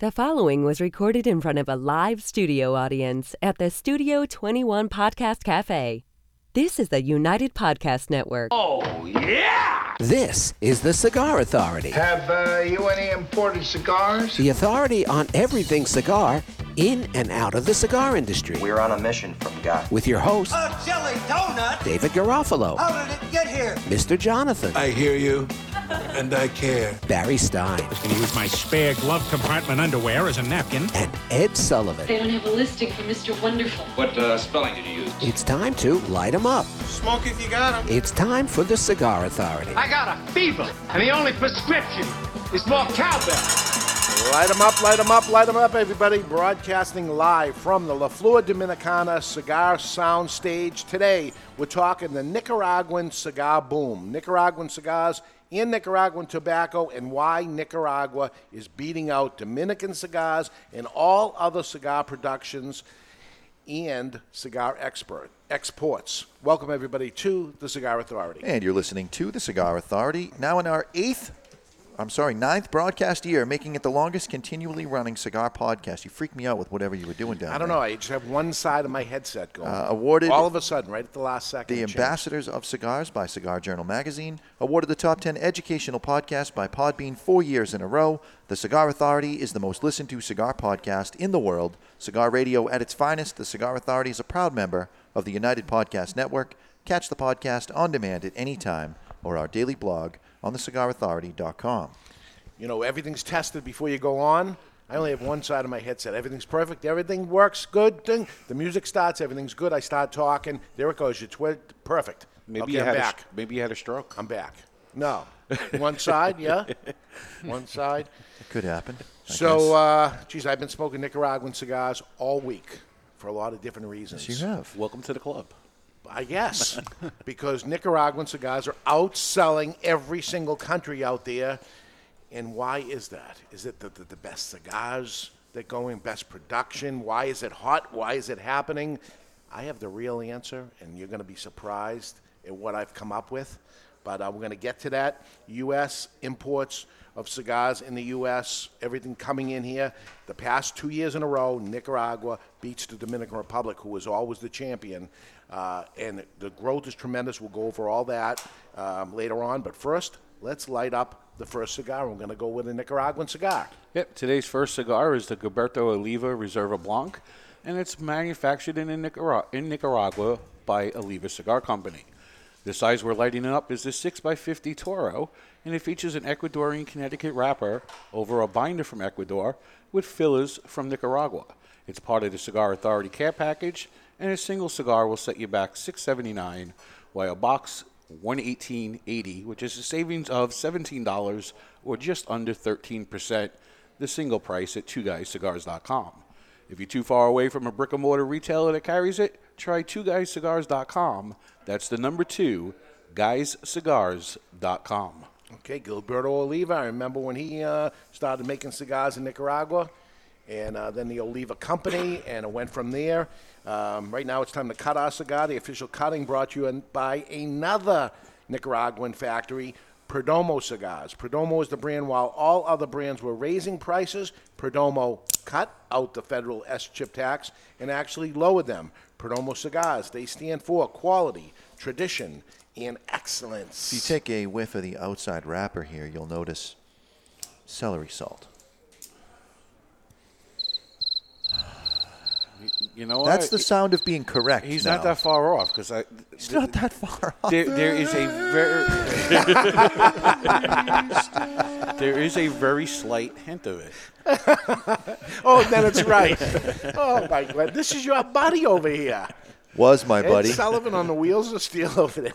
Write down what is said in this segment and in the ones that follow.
The following was recorded in front of a live studio audience at the Studio 21 Podcast Cafe. This is the United Podcast Network. Oh, yeah! This is the Cigar Authority, Have uh, you any imported cigars? the authority on everything cigar in and out of the cigar industry. We're on a mission from God. With your host, A jelly donut? David Garofalo, How did it get here? Mr. Jonathan, I hear you, and I care. Barry Stein, Can use my spare glove compartment underwear as a napkin. and Ed Sullivan. They don't have a listing for Mr. Wonderful. What uh, spelling did you use? It's time to light 'em up. Smoke if you got 'em. It's time for the Cigar Authority. I got a fever, and the only prescription is more cowbell. Light 'em up, light 'em up, light 'em up, everybody. Broadcasting live from the La Flor Dominicana Cigar Soundstage. Today, we're talking the Nicaraguan cigar boom. Nicaraguan cigars and Nicaraguan tobacco, and why Nicaragua is beating out Dominican cigars and all other cigar productions and cigar export exports. Welcome, everybody, to the Cigar Authority. And you're listening to the Cigar Authority, now in our eighth, I'm sorry, ninth broadcast year, making it the longest continually running cigar podcast. You freaked me out with whatever you were doing down there. I don't know. I just have one side of my headset going. Uh, awarded- all of a sudden, right at the last second. The changed. Ambassadors of Cigars by Cigar Journal Magazine, awarded the top 10 educational podcast by Podbean four years in a row. The Cigar Authority is the most listened to cigar podcast in the world. Cigar radio at its finest. The Cigar Authority is a proud member of the United Podcast Network. Catch the podcast on demand at any time or our daily blog on thecigarauthority.com. You know, everything's tested before you go on. I only have one side of my headset. Everything's perfect. Everything works good. Ding. The music starts. Everything's good. I start talking. There it goes. You twit. Perfect. Maybe okay, you I'm had back. A, maybe you had a stroke. I'm back. No. one side, yeah. One side. It could happen. I So, guess. uh, geez, I've been smoking Nicaraguan cigars all week for a lot of different reasons. Yes, you have. Welcome to the club. I guess, because Nicaraguan cigars are outselling every single country out there. And why is that? Is it the, the, the best cigars that are going, best production? Why is it hot? Why is it happening? I have the real answer, and you're going to be surprised at what I've come up with. But uh, we're going to get to that. U.S. imports of cigars in the U.S., everything coming in here. The past two years in a row, Nicaragua beats the Dominican Republic, who was always the champion. Uh, and the growth is tremendous. We'll go over all that um, later on. But first, let's light up the first cigar. We're going to go with a Nicaraguan cigar. Yep. Today's first cigar is the Gilberto Oliva Reserva Blanc, and it's manufactured in, Nicara- in Nicaragua by Oliva Cigar Company. The size we're lighting up is the 6x50 Toro, and it features an Ecuadorian Connecticut wrapper over a binder from Ecuador with fillers from Nicaragua. It's part of the Cigar Authority care package, and a single cigar will set you back $6.79, while a box 118.80, which is a savings of $17 or just under 13%, the single price at twoguyscigars.com. If you're too far away from a brick and mortar retailer that carries it, try twoguyscigars.com. That's the number two, guyscigars.com. Okay, Gilberto Oliva. I remember when he uh, started making cigars in Nicaragua, and uh, then the Oliva Company, and it went from there. Um, right now, it's time to cut our cigar. The official cutting brought you in by another Nicaraguan factory, Perdomo Cigars. Perdomo is the brand. While all other brands were raising prices, Perdomo cut out the federal SCHIP tax and actually lowered them. Perdomo Cigars. They stand for quality, tradition, and excellence. If you take a whiff of the outside wrapper here, you'll notice celery salt. You know That's what? the sound of being correct. He's now. not that far off because I. It's not that far off. There, there is a very there is a very slight hint of it. Oh, then it's right. oh my God, this is your buddy over here. Was my Ed buddy. Sullivan on the wheels of steel over there.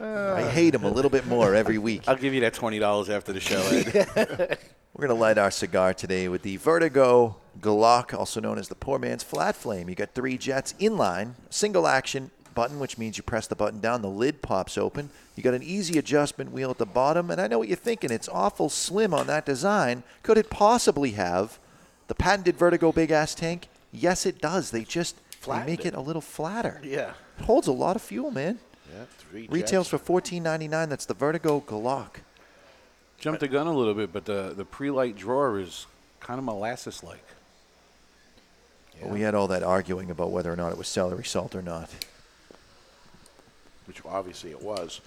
I hate him a little bit more every week. I'll give you that twenty dollars after the show. Ed. We're going to light our cigar today with the Vertigo Glock, also known as the poor man's flat flame. You got three jets inline, single action button, which means you press the button down, the lid pops open. You got an easy adjustment wheel at the bottom, and I know what you're thinking. It's awful slim on that design. Could it possibly have the patented Vertigo big ass tank? Yes, it does. They just they make it. it a little flatter. Yeah. It holds a lot of fuel, man. Yeah, three Retails jets. for $14.99. That's the Vertigo Glock. Jumped the gun a little bit, but the, the pre-light drawer is kind of molasses-like. But We had all that arguing about whether or not it was celery salt or not. which obviously it was.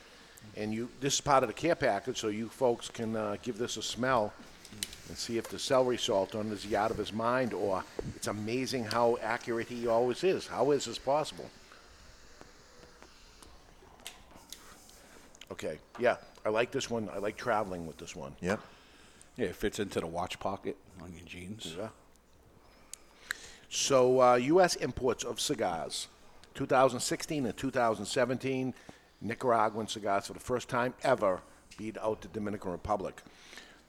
And you, this is part of the care package, so you folks can uh, give this a smell and see if the celery salt on is he out of his mind or it's amazing how accurate he always is. How is this possible? Okay, yeah, I like this one. I like traveling with this one. Yep. Yeah, it fits into the watch pocket on your jeans. Yeah. So, uh, U.S. imports of cigars, 2016 and 2017, Nicaraguan cigars for the first time ever beat out the Dominican Republic.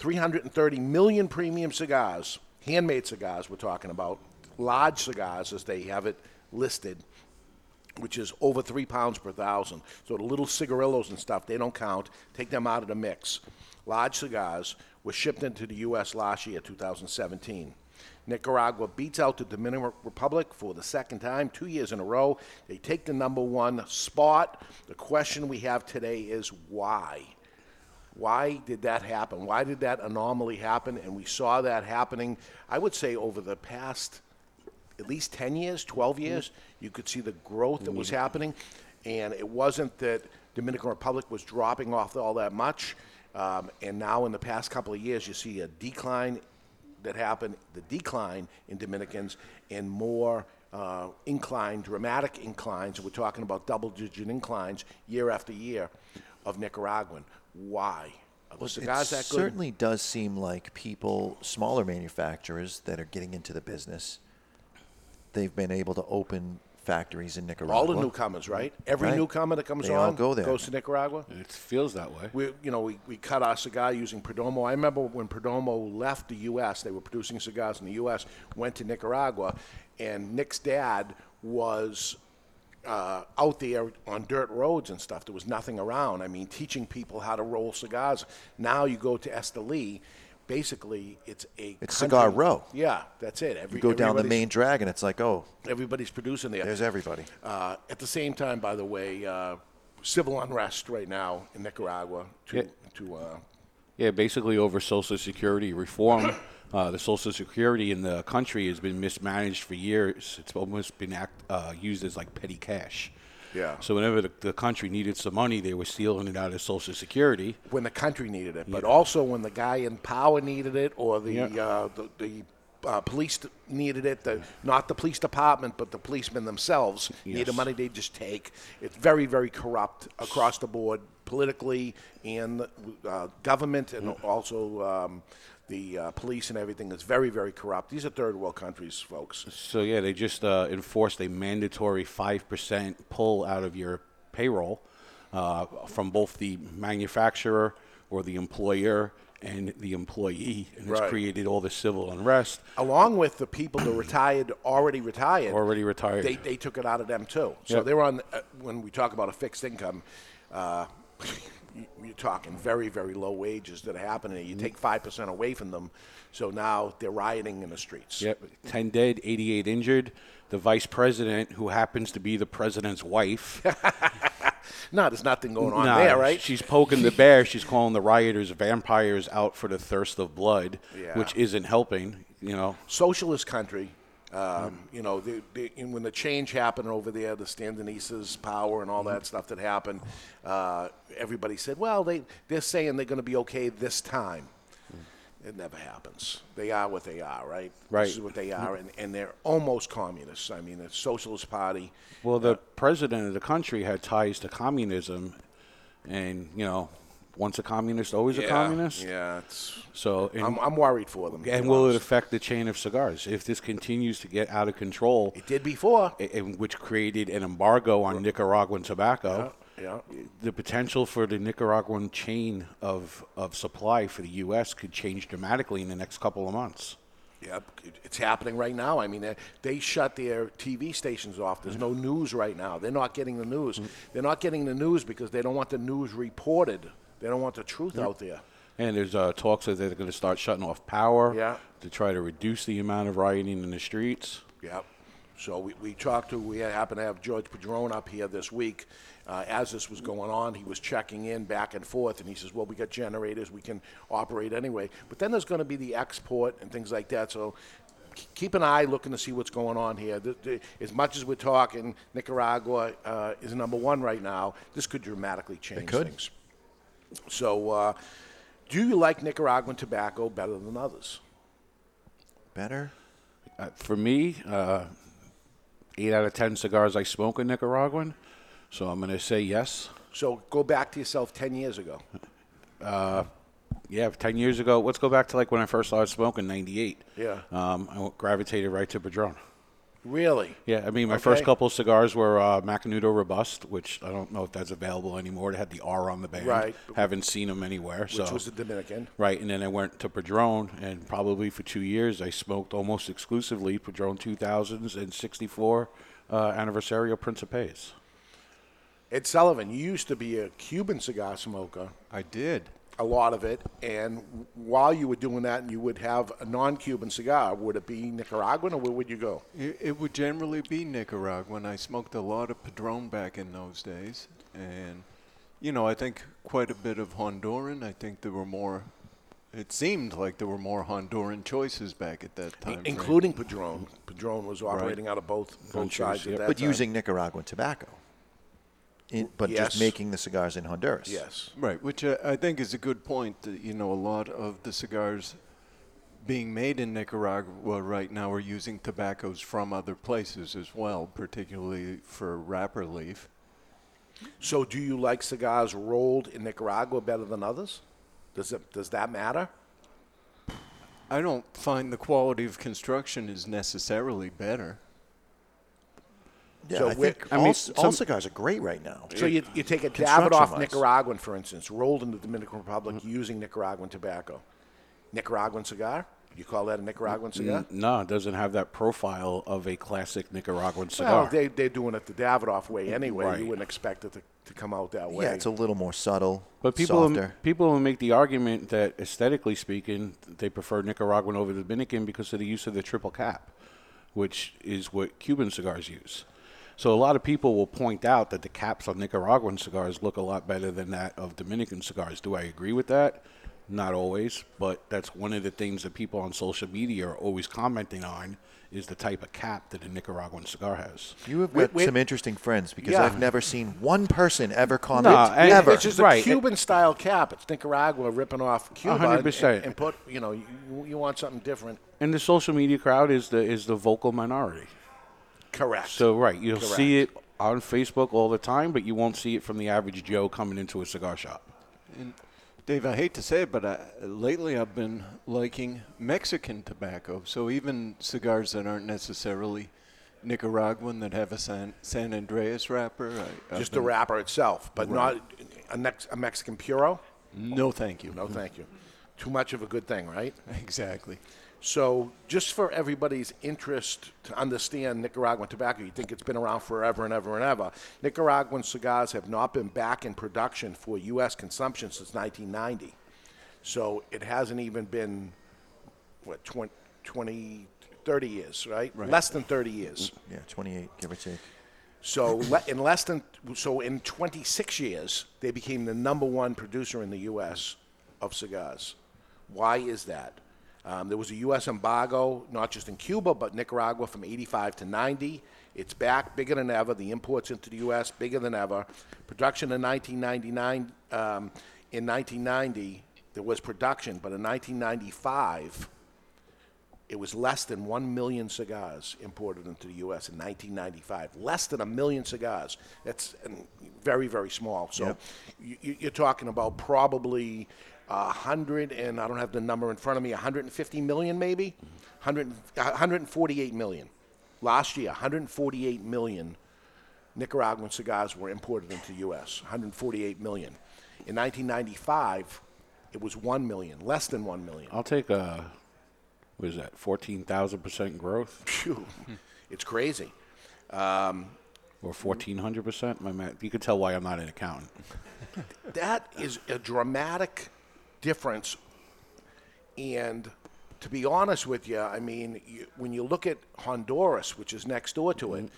330 million premium cigars, handmade cigars, we're talking about, large cigars as they have it listed, which is over three pounds per thousand. So the little cigarillos and stuff, they don't count. Take them out of the mix. Large cigars were shipped into the U.S. last year, 2017. Nicaragua beats out the Dominican Republic for the second time, two years in a row. They take the number one spot. The question we have today is why? Why did that happen? Why did that anomaly happen? And we saw that happening, I would say, over the past at least 10 years, 12 years. You could see the growth that was happening. And it wasn't that Dominican Republic was dropping off all that much. Um, and now, in the past couple of years, you see a decline that happened, the decline in Dominicans, and more uh, incline, dramatic inclines. We're talking about double digit inclines year after year of Nicaraguan. Why? Are the cigars it that good? certainly does seem like people, smaller manufacturers that are getting into the business, they've been able to open factories in Nicaragua. All the newcomers, right? Every Right. newcomer that comes They on all go there. goes to Nicaragua. It feels that way. We, you know, we, we cut our cigar using Perdomo. I remember when Perdomo left the U.S., they were producing cigars in the U.S., went to Nicaragua, and Nick's dad was uh, out there on dirt roads and stuff. There was nothing around. I mean, teaching people how to roll cigars. Now you go to Esteli, basically it's a It's country- Cigar Row. Yeah, that's it. Every, You go down the everybody's- main drag and it's like, oh, Everybody's producing there. there's everybody. Uh, at the same time, by the way, uh, civil unrest right now in Nicaragua to Yeah. to uh, Yeah, basically over Social Security reform. Uh, the Social Security in the country has been mismanaged for years. It's almost been act, uh, used as like petty cash. Yeah. So whenever the, the country needed some money, they were stealing it out of Social Security. when the country needed it, but also when the guy in power needed it, or the Yeah. uh, the, the uh, police needed it. The, not the police department, but the policemen themselves needed Yes. money. They just take. It's very, very corrupt across the board, politically and uh, government, and also um, the uh, police and everything is very, very corrupt. These are third world countries, folks. So yeah, they just uh, enforced a mandatory five percent pull out of your payroll uh, from both the manufacturer or the employer and the employee, and it's Right. created all the civil unrest. along with the people that retired, already retired, Already retired. they, they took it out of them too. So Yep. they're on. Uh, when we talk about a fixed income, uh, you're talking very, very low wages that are happening. You take mm-hmm. five percent away from them, so now they're rioting in the streets. Yep, 10 dead, 88 injured. The vice president, who happens to be the president's wife, No, there's nothing going on Nah, there, right? She's poking the bear. She's calling the rioters vampires out for the thirst of blood, Yeah. which isn't helping. You know, socialist country. Um, You know, the, the, and when the change happened over there, the Sandinistas' power and all that stuff that happened, uh, everybody said, "Well, they they're saying they're going to be okay this time." It never happens. They are what they are, right? Right. This is what they are, and, and they're almost communists. I mean, the socialist party. well, the president of the country had ties to communism, and you know, once a communist, always a communist. Yeah, it's. So, and, I'm, I'm worried for them. and will it affect the chain of cigars if this continues to get out of control? It did before. and which created an embargo on Nicaraguan tobacco. Yeah. The potential for the Nicaraguan chain of, of supply for the U.S. could change dramatically in the next couple of months. Yep, it's happening right now. I mean, they, they shut their TV stations off. There's no news right now. They're not getting the news. Mm. They're not getting the news because they don't want the news reported. They don't want the truth out there. And there's uh, talks that they're going to start shutting off power Yeah. to try to reduce the amount of rioting in the streets. Yep. So we, we talked to, we happened to have George Padron up here this week. Uh, as this was going on, he was checking in back and forth, and he says, well, we got generators, we can operate anyway. But then there's going to be the export and things like that. So k- keep an eye looking to see what's going on here. The, the, as much as we're talking, Nicaragua uh, is number one right now. This could dramatically change could. things. So, uh, do you like Nicaraguan tobacco better than others? Better? Uh, for me, uh, eight out of ten cigars I smoke are Nicaraguan, so I'm going to say yes. So go back to yourself 10 years ago. Uh, yeah, ten years ago. Let's go back to like when I first started smoking, '98. Yeah. Um, I gravitated right to Padron. Really? Yeah, I mean, my Okay. first couple of cigars were uh, Macanudo Robust, which I don't know if that's available anymore. It had the R on the band. Right. Haven't seen them anywhere. Which so. was the Dominican. Right, and then I went to Padron, and probably for two years I smoked almost exclusively Padron 2000s and 64 uh, Anniversario Principes. Ed Sullivan, you used to be a Cuban cigar smoker. I did. A lot of it. And while you were doing that, and you would have a non Cuban cigar, would it be Nicaraguan or where would you go? It, it would generally be Nicaraguan. I smoked a lot of Padron back in those days, and you know, I think quite a bit of Honduran. I think there were more. It seemed like there were more Honduran choices back at that time, frame. Including Padron. Padron was operating out of both, both Countries, sides yep. at that But time. using Nicaraguan tobacco. In, but Yes. just making the cigars in Honduras. Yes. Right, which uh, I think is a good point. That, you know, a lot of the cigars being made in Nicaragua right now are using tobaccos from other places as well, particularly for wrapper leaf. So do you like cigars rolled in Nicaragua better than others? Does, it, does that matter? I don't find the quality of construction is necessarily better. Yeah, So I where- think I all, mean, all some- cigars are great right now. So you, you take a Construction Davidoff. Nicaraguan, for instance, rolled in the Dominican Republic mm-hmm. using Nicaraguan tobacco. Nicaraguan cigar? You call that a Nicaraguan cigar? No, it doesn't have that profile of a classic Nicaraguan cigar. Well, they, they're doing it the Davidoff way anyway. Right. You wouldn't expect it to, to come out that way. Yeah, it's a little more subtle, But people softer. people will make the argument that aesthetically speaking, they prefer Nicaraguan over the Dominican because of the use of the triple cap, which is what Cuban cigars use. So a lot of people will point out that the caps on Nicaraguan cigars look a lot better than that of Dominican cigars. Do I agree with that? Not always, but that's one of the things that people on social media are always commenting on is the type of cap that a Nicaraguan cigar has. You have Wait, got some interesting friends because Yeah. I've never seen one person ever comment No, and ever. It's just a Right. Cuban style cap. It's Nicaragua ripping off Cuba. hundred and- percent. And put, you know, you, you want something different. And the social media crowd is the is the vocal minority. Correct. So right, you'll Correct. see it on Facebook all the time, but you won't see it from the average Joe coming into a cigar shop. And Dave, I hate to say it, but I, lately I've been liking Mexican tobacco. So even cigars that aren't necessarily Nicaraguan that have a San, San Andrés wrapper. I, I've just the wrapper itself, but Right. not a, Mex- a Mexican puro? No, thank you. No, thank you. Too much of a good thing, right? Exactly. So, just for everybody's interest to understand Nicaraguan tobacco, you think it's been around forever and ever and ever. Nicaraguan cigars have not been back in production for U.S. consumption since 1990. So, it hasn't even been, what, 20, 20 30 years, right? Right. Less than 30 years. Mm, yeah, 28, give or take. So le- in less than so in 26 years, they became the number one producer in the U.S. of cigars. Why is that? Um, there was a U.S. embargo, not just in Cuba but Nicaragua, from 85 to 90. It's back, bigger than ever. The imports into the U.S. bigger than ever. Production in 1999. Um, in 1990, there was production, but in 1995 it was less than 1 million cigars imported into the U.S. in 1995. Less than a million cigars. That's very, very small. So you, you- you're talking about probably 100, and I don't have the number in front of me, 150 million maybe? 100, 148 million. Last year, 148 million Nicaraguan cigars were imported into the U.S. 148 million. In 1995, it was 1 million, less than 1 million. I'll take a what is that, fourteen thousand percent growth Phew. It's crazy. Um, or fourteen hundred percent? My math. You can tell why I'm not an accountant. that is a dramatic difference. And to be honest with you, I mean, you, when you look at Honduras, which is next door to it,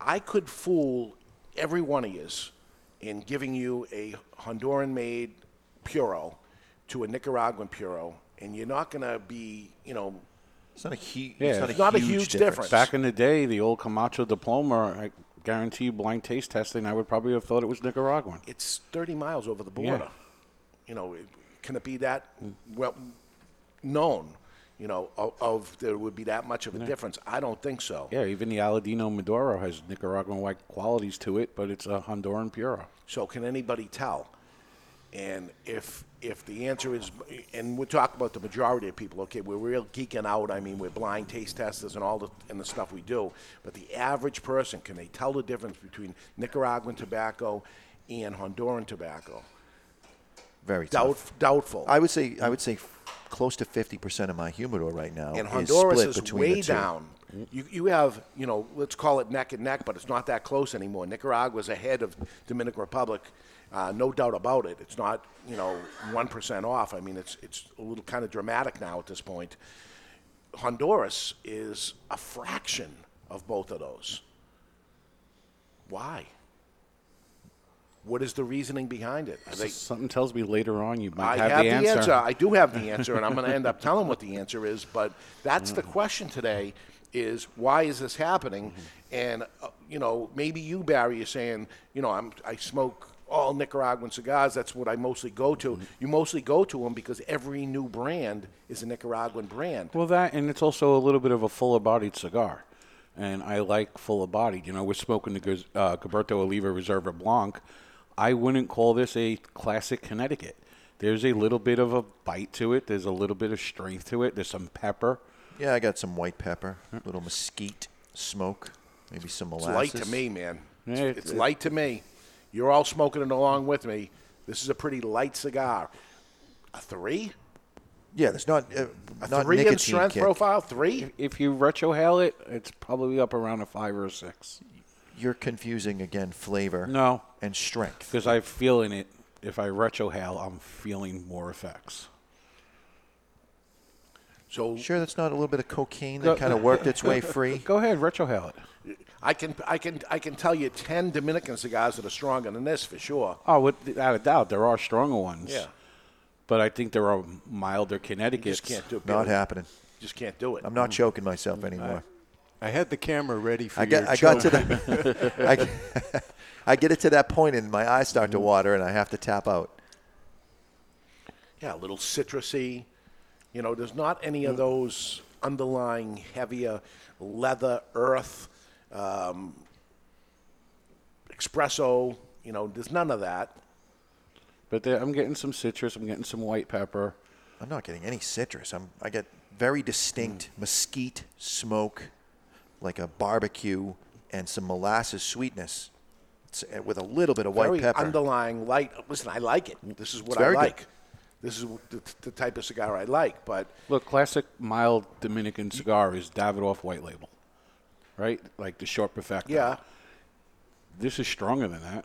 I could fool every one of you in giving you a Honduran-made Puro to a Nicaraguan Puro, and you're not going to be, you know, It's not a, hu- Yeah. it's not a, It's not a huge, huge difference. Back in the day, the old Camacho diploma, I guarantee you blind taste testing, I would probably have thought it was Nicaraguan. it's 30 miles over the border. You know, it- can it be that well known? You know, of, of there would be that much of a difference? I don't think so. Yeah, even the Aladino Maduro has Nicaraguan white qualities to it, but it's a Honduran Puro. So can anybody tell? And if if the answer is, and we're talking about the majority of people, okay, we're real geeking out. I mean, we're blind taste testers and all the and the stuff we do. But the average person, can they tell the difference between Nicaraguan tobacco and Honduran tobacco? Very Doubt, tough. doubtful. I would say I would say close to 50% of my humidor right now and is split is between way the two. down. You, you have, you know, let's call it neck and neck, but it's not that close anymore. Nicaragua's ahead of Dominican Republic, uh, no doubt about it. It's not, you know, one percent off. I mean, it's it's a little kind of dramatic now at this point. Honduras is a fraction of both of those. Why? What is the reasoning behind it? They, Something tells me later on you might I have, have the the answer. I do have the answer, and I'm going to end up telling what the answer is. But that's Mm. the question today: is why is this happening? Mm-hmm. And uh, you know, maybe you, Barry, are saying, you know, I'm I smoke all Nicaraguan cigars. That's what I mostly go to. Mm-hmm. You mostly go to them because every new brand is a Nicaraguan brand. Well, that and it's also a little bit of a fuller-bodied cigar, and I like fuller-bodied. You know, we're smoking the uh, Oliva Reserva Blanc. I wouldn't call this a classic Connecticut. There's a little bit of a bite to it. There's a little bit of strength to it. There's some pepper. Yeah, I got some white pepper, a little mesquite smoke, maybe some It's molasses. light to me, man. Yeah, It's, it- it's light to me. You're all smoking it along with me. This is a pretty light cigar. A three? Yeah, there's not uh, A not three in strength kick. profile? Three? If you retrohale it, it's probably up around a five or a six. You're confusing again flavor No, and strength. because I feel in it. If I retrohale, I'm feeling more effects. So Sure, that's not a little bit of cocaine that kind of worked its way free. Go ahead, retrohale it. I can I can I can tell you ten Dominican cigars that are stronger than this for sure. Oh, without a doubt, there are stronger ones. Yeah. But I think there are milder Connecticut. Connecticut's. just can't do it. Not happening. Just can't do it. I'm not choking myself anymore. I had the camera ready for I your got I got to the I, I get it to that point and my eyes start Mm-hmm. to water and I have to tap out. Yeah, a little citrusy. You know, there's not any of those underlying heavier leather, earth, um, espresso. You know, there's none of that. But there, I'm getting some citrus. I'm getting some white pepper. I'm not getting any citrus. I'm I get very distinct Mm. mesquite smoke, like a barbecue, and some molasses sweetness, it's, uh, with a little bit of white Very pepper. underlying light. Listen, I like it. This is what I very good. like. This is the, the type of cigar I like. But Look, classic mild Dominican cigar is Davidoff White Label, right? Like the short perfecto. yeah, This is stronger than that.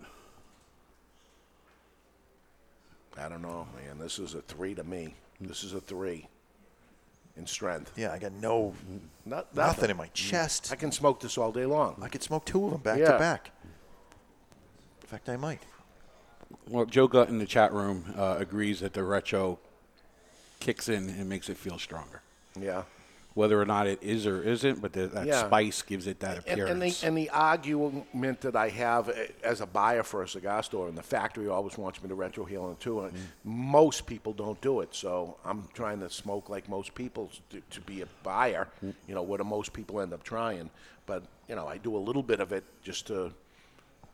I don't know, man. This is a three to me. This is a three in strength. yeah, I got no Not, nothing in my chest. I can smoke this all day long. I could smoke two of them back Yeah. to back. In fact, I might. Well, Joe Gutt in the chat room uh, agrees that the retro kicks in and makes it feel stronger. Yeah. Whether or not it is or isn't, but the, that Yeah. spice gives it that And, appearance. and, the, and the argument that I have eh, as a buyer for a cigar store, and the factory always wants me to retrohale it too. And most people don't do it, so I'm trying to smoke like most people to, to be a buyer. You know, what do most people end up trying? But you know, I do a little bit of it just to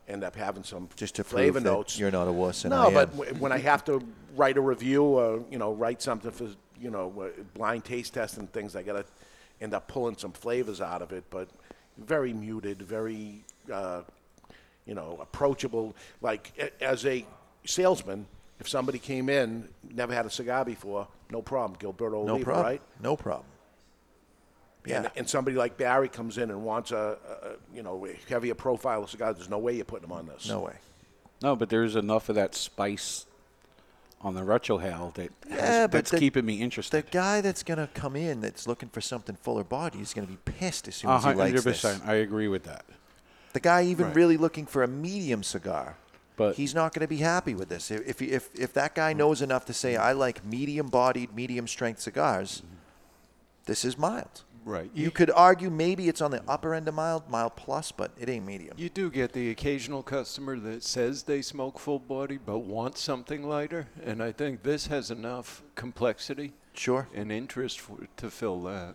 end up having some Just to flavor prove that notes. you're not a wuss and no, I but w- when I have to write a review or you know write something for you know blind taste test and things, I gotta end up pulling some flavors out of it. But very muted, very uh, you know approachable. Like a- as a salesman, if somebody came in never had a cigar before, no problem, Gilberto No Oliva, problem. right? No problem. Yeah. And, and somebody like Barry comes in and wants a, a you know a heavier profile of cigar. There's no way you're putting him on this. no way. no, but there's enough of that spice on the retrohale that has, Yeah, but that's the- keeping me interested. The guy that's gonna come in that's looking for something fuller body is gonna be pissed as soon as he likes this. 100%. I agree with that. The guy even Right. really looking for a medium cigar, But- he's not going to be happy with this. If if if, if that guy knows enough to say I like medium-bodied, medium-strength cigars, this is mild. Right. You could argue maybe it's on the upper end of mild, mild plus, but it ain't medium. You do get the occasional customer that says they smoke full body but wants something lighter, and I think this has enough complexity Sure. and interest for, to fill that.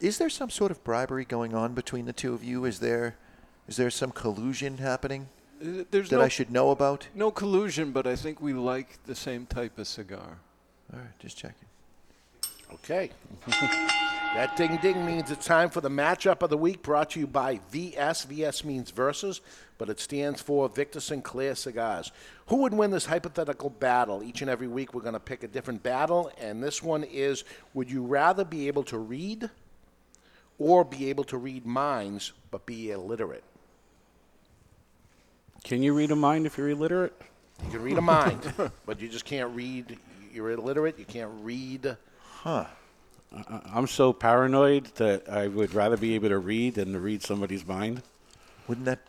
Is there some sort of bribery going on between the two of you? Is there is there some collusion happening There's that no, I should know about? no collusion, but I think we like the same type of cigar. All right, just checking. Okay. that ding ding means it's time for the matchup of the week brought to you by VS. VS means versus, but it stands for Victor Sinclair Cigars. Who would win this hypothetical battle? Each and every week we're going to pick a different battle, and this one is Would you rather be able to read or be able to read minds but be illiterate? Can you read a mind if you're illiterate? You can read a mind, but you just can't read. You're illiterate. You can't read. Huh. I- I'm so paranoid that I would rather be able to read than to read somebody's mind. Wouldn't that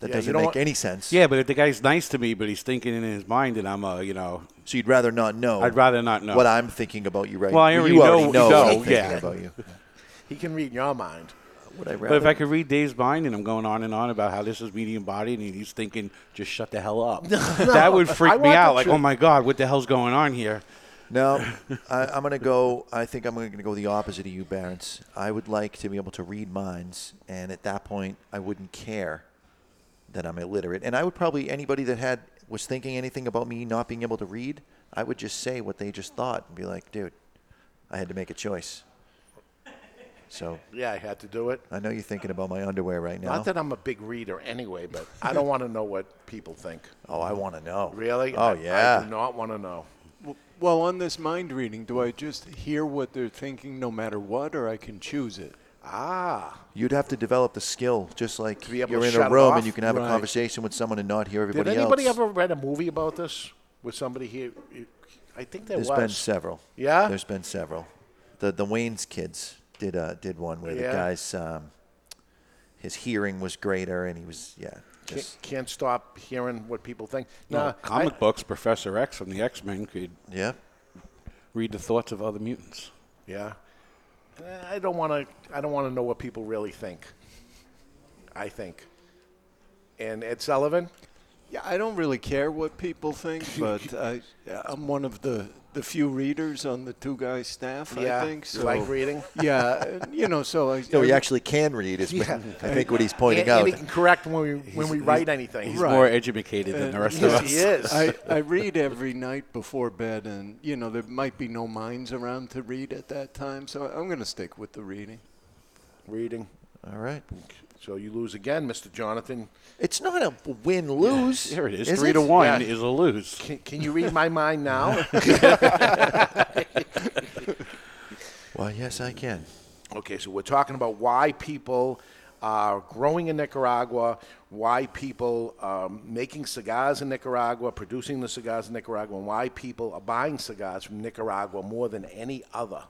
that Yeah, you doesn't don't make want- any sense? Yeah, but if the guy's nice to me, but he's thinking in his mind, and I'm a, you know, So you'd rather not know. I'd rather not know. what I'm thinking about you right now. Well, I now. already you know- already know, know, what I'm thinking yeah. about you. He can read your mind. Would I rather? But if I could read Dave's mind and I'm going on and on about how this is medium body and he's thinking, just shut the hell up, that would I freak me want the out. Like, truth. oh my God, what the hell's going on here? No, I, I'm going to go. I think I'm going to go the opposite of you, Barons. I would like to be able to read minds, and at that point, I wouldn't care that I'm illiterate. And I would probably anybody that had was thinking anything about me not being able to read, I would just say what they just thought and be like, dude, I had to make a choice. So Yeah, I had to do it. I know you're thinking about my underwear right now. Not that I'm a big reader anyway, but I don't want to know what people think. oh, I want to know. Really? Oh I- yeah. I do not want to know. W- Well, on this mind reading, do I just hear what they're thinking no matter what, or I can choose it? Ah. You'd have to develop the skill, just like be able you're to in shut a it room off? and you can have a Right. conversation with someone and not hear everybody. Did everybody anybody else. ever read a movie about this with somebody here? I think there There's was. been several. Yeah? There's been several. The the Wayne's kids did uh, did one where Yeah. the guy's um, his hearing was greater and he was yeah. Can't, Just, can't stop hearing what people think. No, Nah, comic I- books, Professor X from the X Men could yeah. read the thoughts of other mutants. Yeah. Eh, I don't want to. I don't want to know what people really think. I think. And Ed Sullivan. Yeah, I don't really care what people think, but I, I'm one of the, the few readers on the two guy staff. Yeah, I think you so. like reading? Yeah, you know, so I. So he actually can read. Is Yeah. I think what he's pointing and, out. and he can correct when we when we write anything. He's Right. more educated than the rest of us. he is. I, I read every night before bed, and you know there might be no minds around to read at that time, so I'm going to stick with the reading. reading. All right. So you lose again, Mr. Jonathan. It's not a win lose. Here it is. is Three it? to one Yeah. is a lose. Can, can you read my mind now? Well, yes, I can. Okay, so we're talking about why people are growing in Nicaragua, why people are making cigars in Nicaragua, producing the cigars in Nicaragua, and why people are buying cigars from Nicaragua more than any other.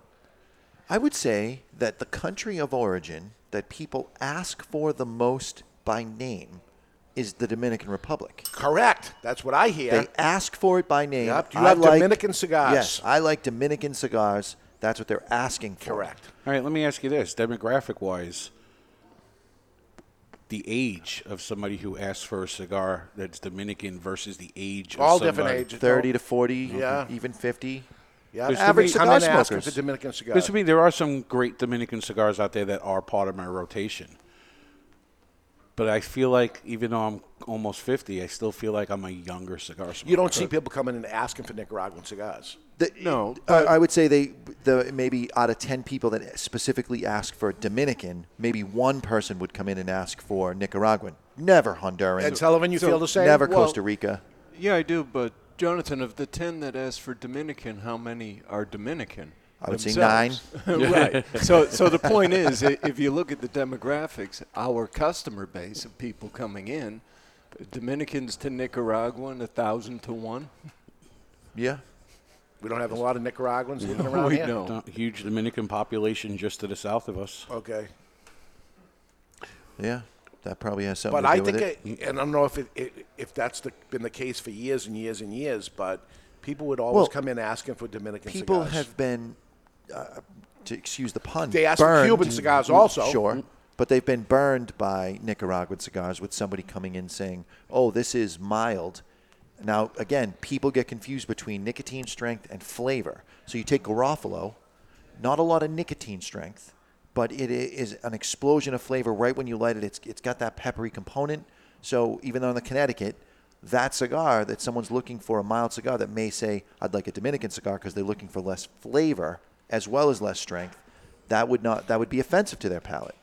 I would say that the country of origin that people ask for the most by name is the Dominican Republic. Correct. That's what I hear. They ask for it by name. Yep. Do you I have like- Dominican cigars? Yes, I like Dominican cigars. That's what they're asking for. Correct. All right, let me ask you this: demographic wise, the age of somebody who asks for a cigar that's Dominican versus the age of All somebody. different ages. 30 to 40, Yeah. even 50. Yeah. Because to Average me- Come cigar in asking smokers. for Dominican cigars. Because to me, there are some great Dominican cigars out there that are part of my rotation. But I feel like, even though I'm almost 50, I still feel like I'm a younger cigar smoker. You don't see people coming in and asking for Nicaraguan cigars. The- No, I, I would say they the maybe out of 10 people that specifically ask for Dominican, maybe one person would come in and ask for Nicaraguan. Never Honduran. Ed Sullivan, you So- feel the same? Never Well- Costa Rica. Yeah, I do, but Jonathan, of the 10 that asked for Dominican, how many are Dominican? I would say nine. right. So, so the point is, if you look at the demographics, our customer base of people coming in Dominicans to Nicaraguan, a thousand to one. Yeah. We don't have a lot of Nicaraguans living No, around we here. don't. Uh, Huge Dominican population just to the south of us. Okay. Yeah. That probably has something But to I do think, with it. it, and I don't know if it, it, if that's the, been the case for years and years and years, but people would always Well, come in asking for Dominican cigars. People cigars. have been, uh, to excuse the pun, They ask for Cuban cigars also. Sure, but they've been burned by Nicaraguan cigars with somebody coming in saying, "Oh, this is mild." Now, again, people get confused between nicotine strength and flavor. So you take Garofalo, not a lot of nicotine strength, but it is an explosion of flavor right when you light it. It's it's got that peppery component. So even though in the Connecticut, that cigar that someone's looking for a mild cigar that may say, "I'd like a Dominican cigar" because they're looking for less flavor as well as less strength, that would not that would be offensive to their palate.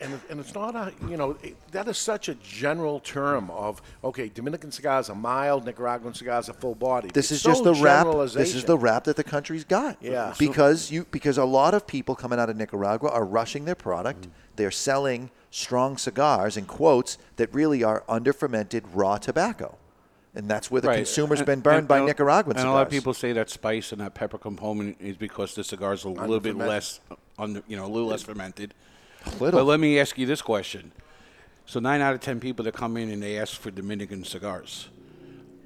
And, it- and it's not a, you know, it, that is such a general term of, okay, Dominican cigars are mild, Nicaraguan cigars are full body. This It's is just so the rap. This is the rap that the country's got. Yeah. Because you because a lot of people coming out of Nicaragua are rushing their product. Mm. They're selling strong cigars in quotes that really are under fermented raw tobacco. And that's where the Right. consumer's And- been burned and- by and- Nicaraguan and cigars. And a lot of people say that spice and that pepper component is because the cigar's are a little bit Under-fermented. less, under, you know, a little less fermented. Little. But let me ask you this question: So nine out of ten people that come in and they ask for Dominican cigars,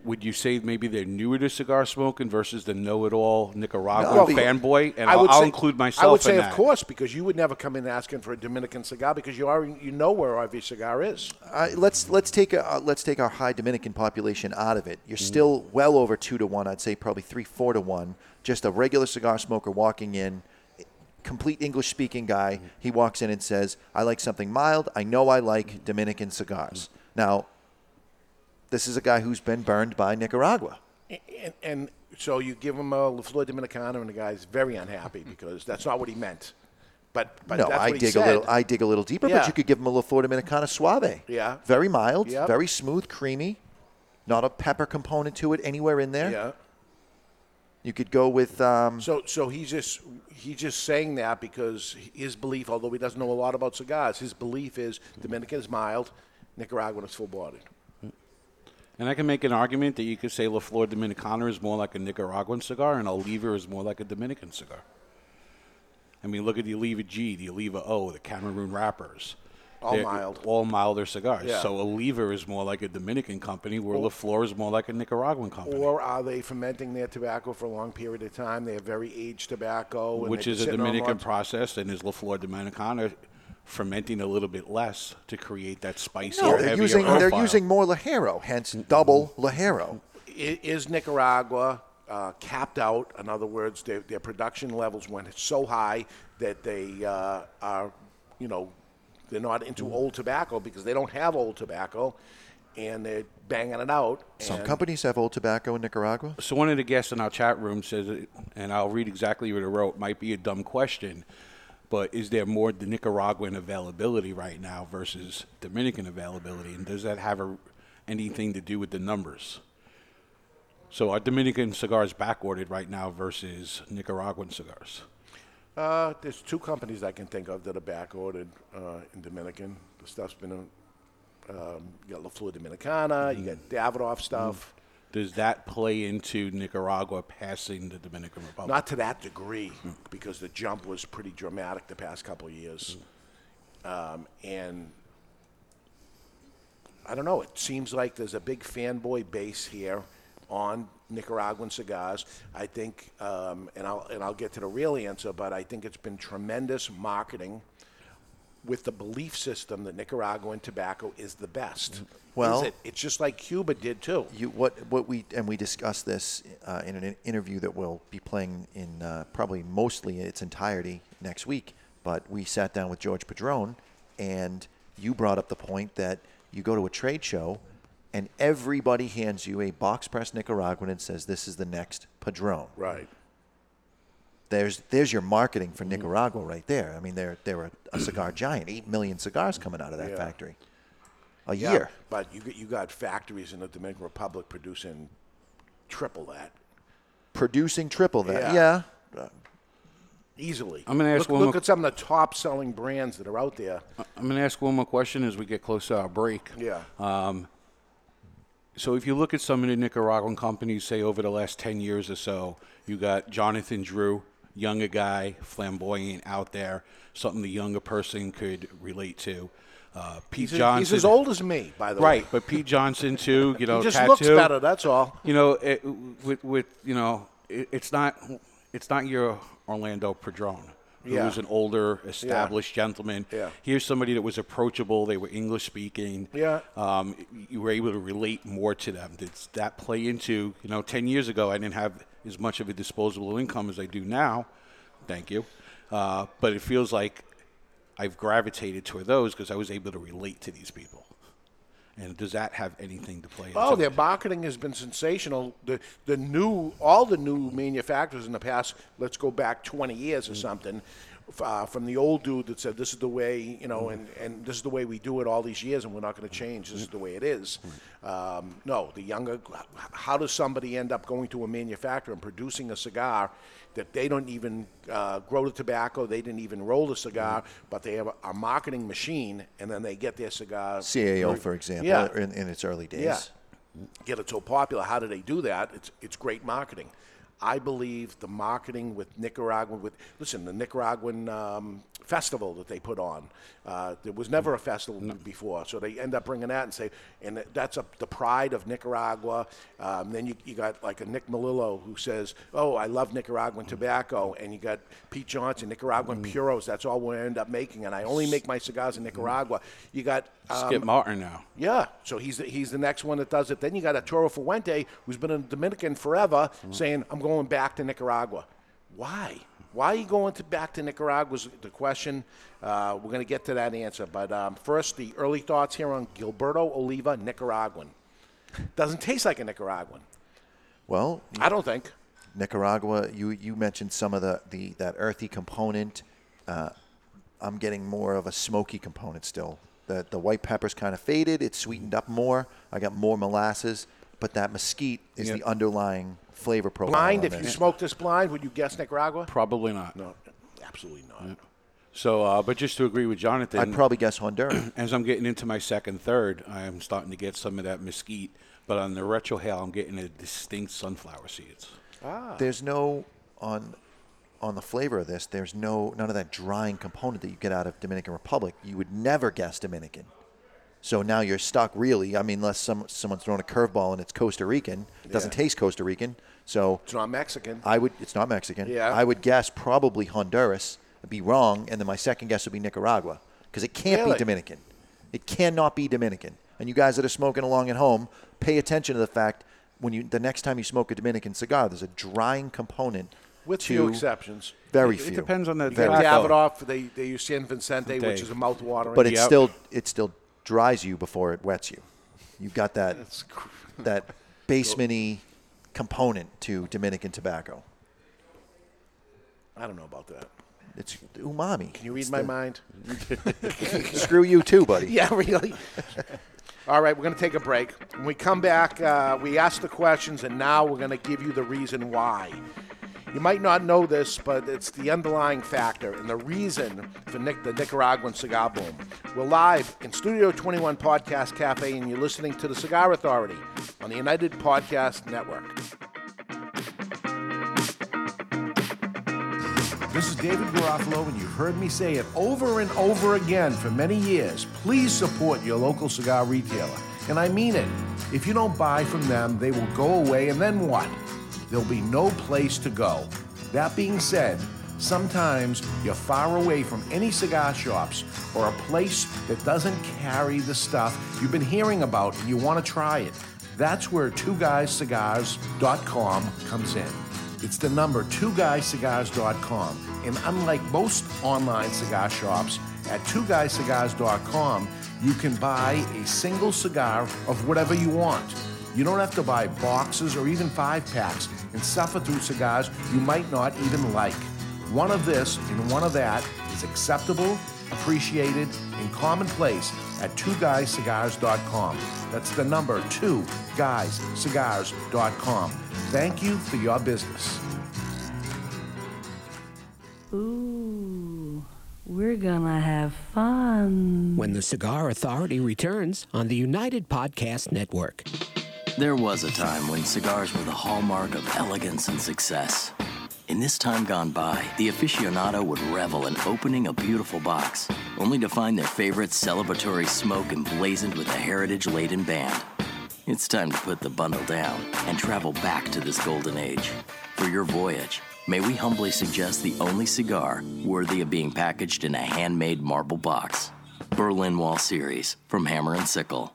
would you say maybe they're newer to cigar smoking versus the know-it-all Nicaraguan Well, fanboy? And I I'll, would I'll say- include myself I would say, in of that. course, because you would never come in asking for a Dominican cigar because you already you know where RV cigar is. Uh, let's let's take a, uh, let's take our high Dominican population out of it. You're still well over two to one. I'd say probably three, four to one. Just a regular cigar smoker walking in, complete English speaking guy. He walks in and says, "I like something mild. I know I like Dominican cigars." Now, this is a guy who's been burned by Nicaragua. And, and so you give him a La Flor Dominicana, and the guy's very unhappy because that's not what he meant. But, but no, that's I he dig a little. I dig a little deeper, Yeah. but you could give him a La Flor Dominicana Suave. Yeah. Very mild, Yep. very smooth, creamy. Not a pepper component to it anywhere in there. Yeah. You could go with um, So, so he's just he's just saying that because his belief, although he doesn't know a lot about cigars, his belief is Dominican is mild, Nicaraguan is full bodied. And I can make an argument that you could say La Flor Dominicana is more like a Nicaraguan cigar, and Oliva is more like a Dominican cigar. I mean, look at the Oliva G, the Oliva O, the Cameroon wrappers. All They're mild. All milder cigars. Yeah. So Oliva is more like a Dominican company, where La Flor is more like a Nicaraguan company. Or are they fermenting their tobacco for a long period of time? They have very aged tobacco, and which is a Dominican process, and is La Flor Dominicana fermenting a little bit less to create that spicy No, they're heavier using they're profile. using more Ligero, hence double Ligero. Is Nicaragua uh, capped out? In other words, their, their production levels went so high that they uh, are, you know, they're not into Mm. old tobacco because they don't have old tobacco, and they're banging it out. Some and- companies have old tobacco in Nicaragua. So one of the guests in our chat room says, it- and I'll read exactly what it wrote. Might be a dumb question, but is there more the Nicaraguan availability right now versus Dominican availability, and does that have a, anything to do with the numbers? So are Dominican cigars backordered right now versus Nicaraguan cigars? Uh, there's two companies I can think of that are back ordered uh, in Dominican. The stuff's been, uh, um, you got La Flor Dominicana, you got Davidoff stuff. Does that play into Nicaragua passing the Dominican Republic? Not to that degree, because the jump was pretty dramatic the past couple of years. Um, and I don't know, it seems like there's a big fanboy base here on Nicaraguan cigars. I think, um, and, I'll, and I'll get to the real answer, but I think it's been tremendous marketing with the belief system that Nicaraguan tobacco is the best. Well- Is it? it's just like Cuba did too. You what what we and we discussed this uh, in an interview that we'll be playing in uh, probably mostly in its entirety next week. But we sat down with George Padron, and you brought up the point that you go to a trade show, and everybody hands you a box press Nicaraguan and says this is the next Padron. Right. There's there's your marketing for Nicaragua right there. I mean they're they're a, a cigar giant. Eight million cigars coming out of that Yeah. factory a Yeah, year. But you got, you got factories in the Dominican Republic producing triple that Producing triple that. Yeah. yeah. easily. I'm gonna ask look, one look more- at some of the top selling brands that are out there. I'm going to ask one more question as we get close to our break. Yeah. Um, So if you look at some of the Nicaraguan companies, say over the last 10 years or so, you got Jonathan Drew, younger guy, flamboyant out there, something the younger person could relate to. Uh, Pete He's, Johnson. he's as old as me, by the right, way. Right, but Pete Johnson too. You know, he just tattoo. looks better. That's all. You know, it, with with you know, it, it's not it's not your Orlando Padron, who Yeah. was an older, established gentleman. Yeah. Here's somebody that was approachable. They were English speaking. Yeah. Um, you were able to relate more to them. Did that play into you know? Ten years ago, I didn't have as much of a disposable income as I do now. Thank you. Uh, but it feels like I've gravitated toward those because I was able to relate to these people. And does that have anything to play? Oh, their marketing has been sensational. The the new all the new manufacturers in the past, let's go back 20 years Mm. or something, f- uh, from the old dude that said this is the way you know, and, and this is the way we do it all these years, and we're not going to change. This is the way it is. Um, no, the younger. How does somebody end up going to a manufacturer and producing a cigar? That they don't even uh, grow the tobacco, they didn't even roll the cigar, but they have a, a marketing machine, and then they get their cigar. CAO, for example, Yeah. in, in its early days. Yeah. Get it so popular. How do they do that? It's it's great marketing. I believe the marketing with Nicaraguan with listen the Nicaraguan um, festival that they put on. Uh, there was never a festival before, so they end up bringing that and say, and that's a, the pride of Nicaragua. Um, then you, you got like a Nick Melillo who says, "Oh, I love Nicaraguan tobacco," and you got Pete Johnson, Nicaraguan puros. That's all we end up making, and I only make my cigars in Nicaragua. You got um, Skip Martin now. yeah, so he's the, he's the next one that does it. Then you got Arturo Fuente, who's been in Dominican forever, saying, "I'm going back to Nicaragua." Why? Why are you going to back to Nicaragua? Was the question. Uh, we're going to get to that answer, but um, first, the early thoughts here on Gilberto Oliva, Nicaraguan. Doesn't taste like a Nicaraguan. Well, I don't think. Nicaragua, you you mentioned some of the, the that earthy component. Uh, I'm getting more of a smoky component still. The the white pepper's kind of faded. It's sweetened up more. I got more molasses, but that mesquite is Yeah. the underlying flavor profile. Blind. on If you this. smoked this blind, would you guess Nicaragua? Probably not. No, absolutely not. So, uh, but just to agree with Jonathan, I'd probably guess Honduran. as I'm getting into my second third, I am starting to get some of that mesquite. But on the retrohale, I'm getting a distinct sunflower seeds. Ah. There's no on on the flavor of this. There's no none of that drying component that you get out of Dominican Republic. You would never guess Dominican. So now you're stuck really. I mean, unless some someone's thrown a curveball and it's Costa Rican, it doesn't Yeah. taste Costa Rican. So It's not Mexican. I would. It's not Mexican. Yeah. I would guess probably Honduras. I'd be wrong, and then my second guess would be Nicaragua because it can't Really? be Dominican. It cannot be Dominican. And you guys that are smoking along at home, pay attention to the fact when you the next time you smoke a Dominican cigar, there's a drying component. With to few exceptions. Very It few. It depends on the You got tobacco. Davidoff. They, they use San Vicente, which is a mouth-watering. But it Yep. still it still dries you before it wets you. You've got that cr- that basementy component to Dominican tobacco. I don't know about that. It's umami. Can you read It's my the- mind? Screw you too, buddy. Yeah, really. All right, we're going to take a break. When we come back, uh, we ask the questions, and now we're going to give you the reason why. You might not know this, but it's the underlying factor and the reason for Nic- the Nicaraguan cigar boom. We're live in Studio 21 Podcast Cafe, and you're listening to the Cigar Authority on the United Podcast Network. This is David Garofalo, and you've heard me say it over and over again for many years. Please support your local cigar retailer. And I mean it. If you don't buy from them, they will go away, and then what? There'll be no place to go. That being said, sometimes you're far away from any cigar shops or a place that doesn't carry the stuff you've been hearing about and you want to try it. That's where twoguyscigars.com comes in. It's the number twoguyscigars.com. And unlike most online cigar shops, at twoguyscigars.com, you can buy a single cigar of whatever you want. You don't have to buy boxes or even five packs and suffer through cigars you might not even like. One of this and one of that is acceptable, appreciated, and commonplace at twoguyscigars.com. That's the number two guyscigars.com. Thank you for your business. Ooh, we're gonna have fun. When the Cigar Authority returns on the United Podcast Network. There was a time when cigars were the hallmark of elegance and success. In this time gone by, the aficionado would revel in opening a beautiful box, only to find their favorite celebratory smoke emblazoned with a heritage laden band. It's time to put the bundle down and travel back to this golden age. For your voyage, may we humbly suggest the only cigar worthy of being packaged in a handmade marble box. Berlin Wall Series from Hammer and Sickle.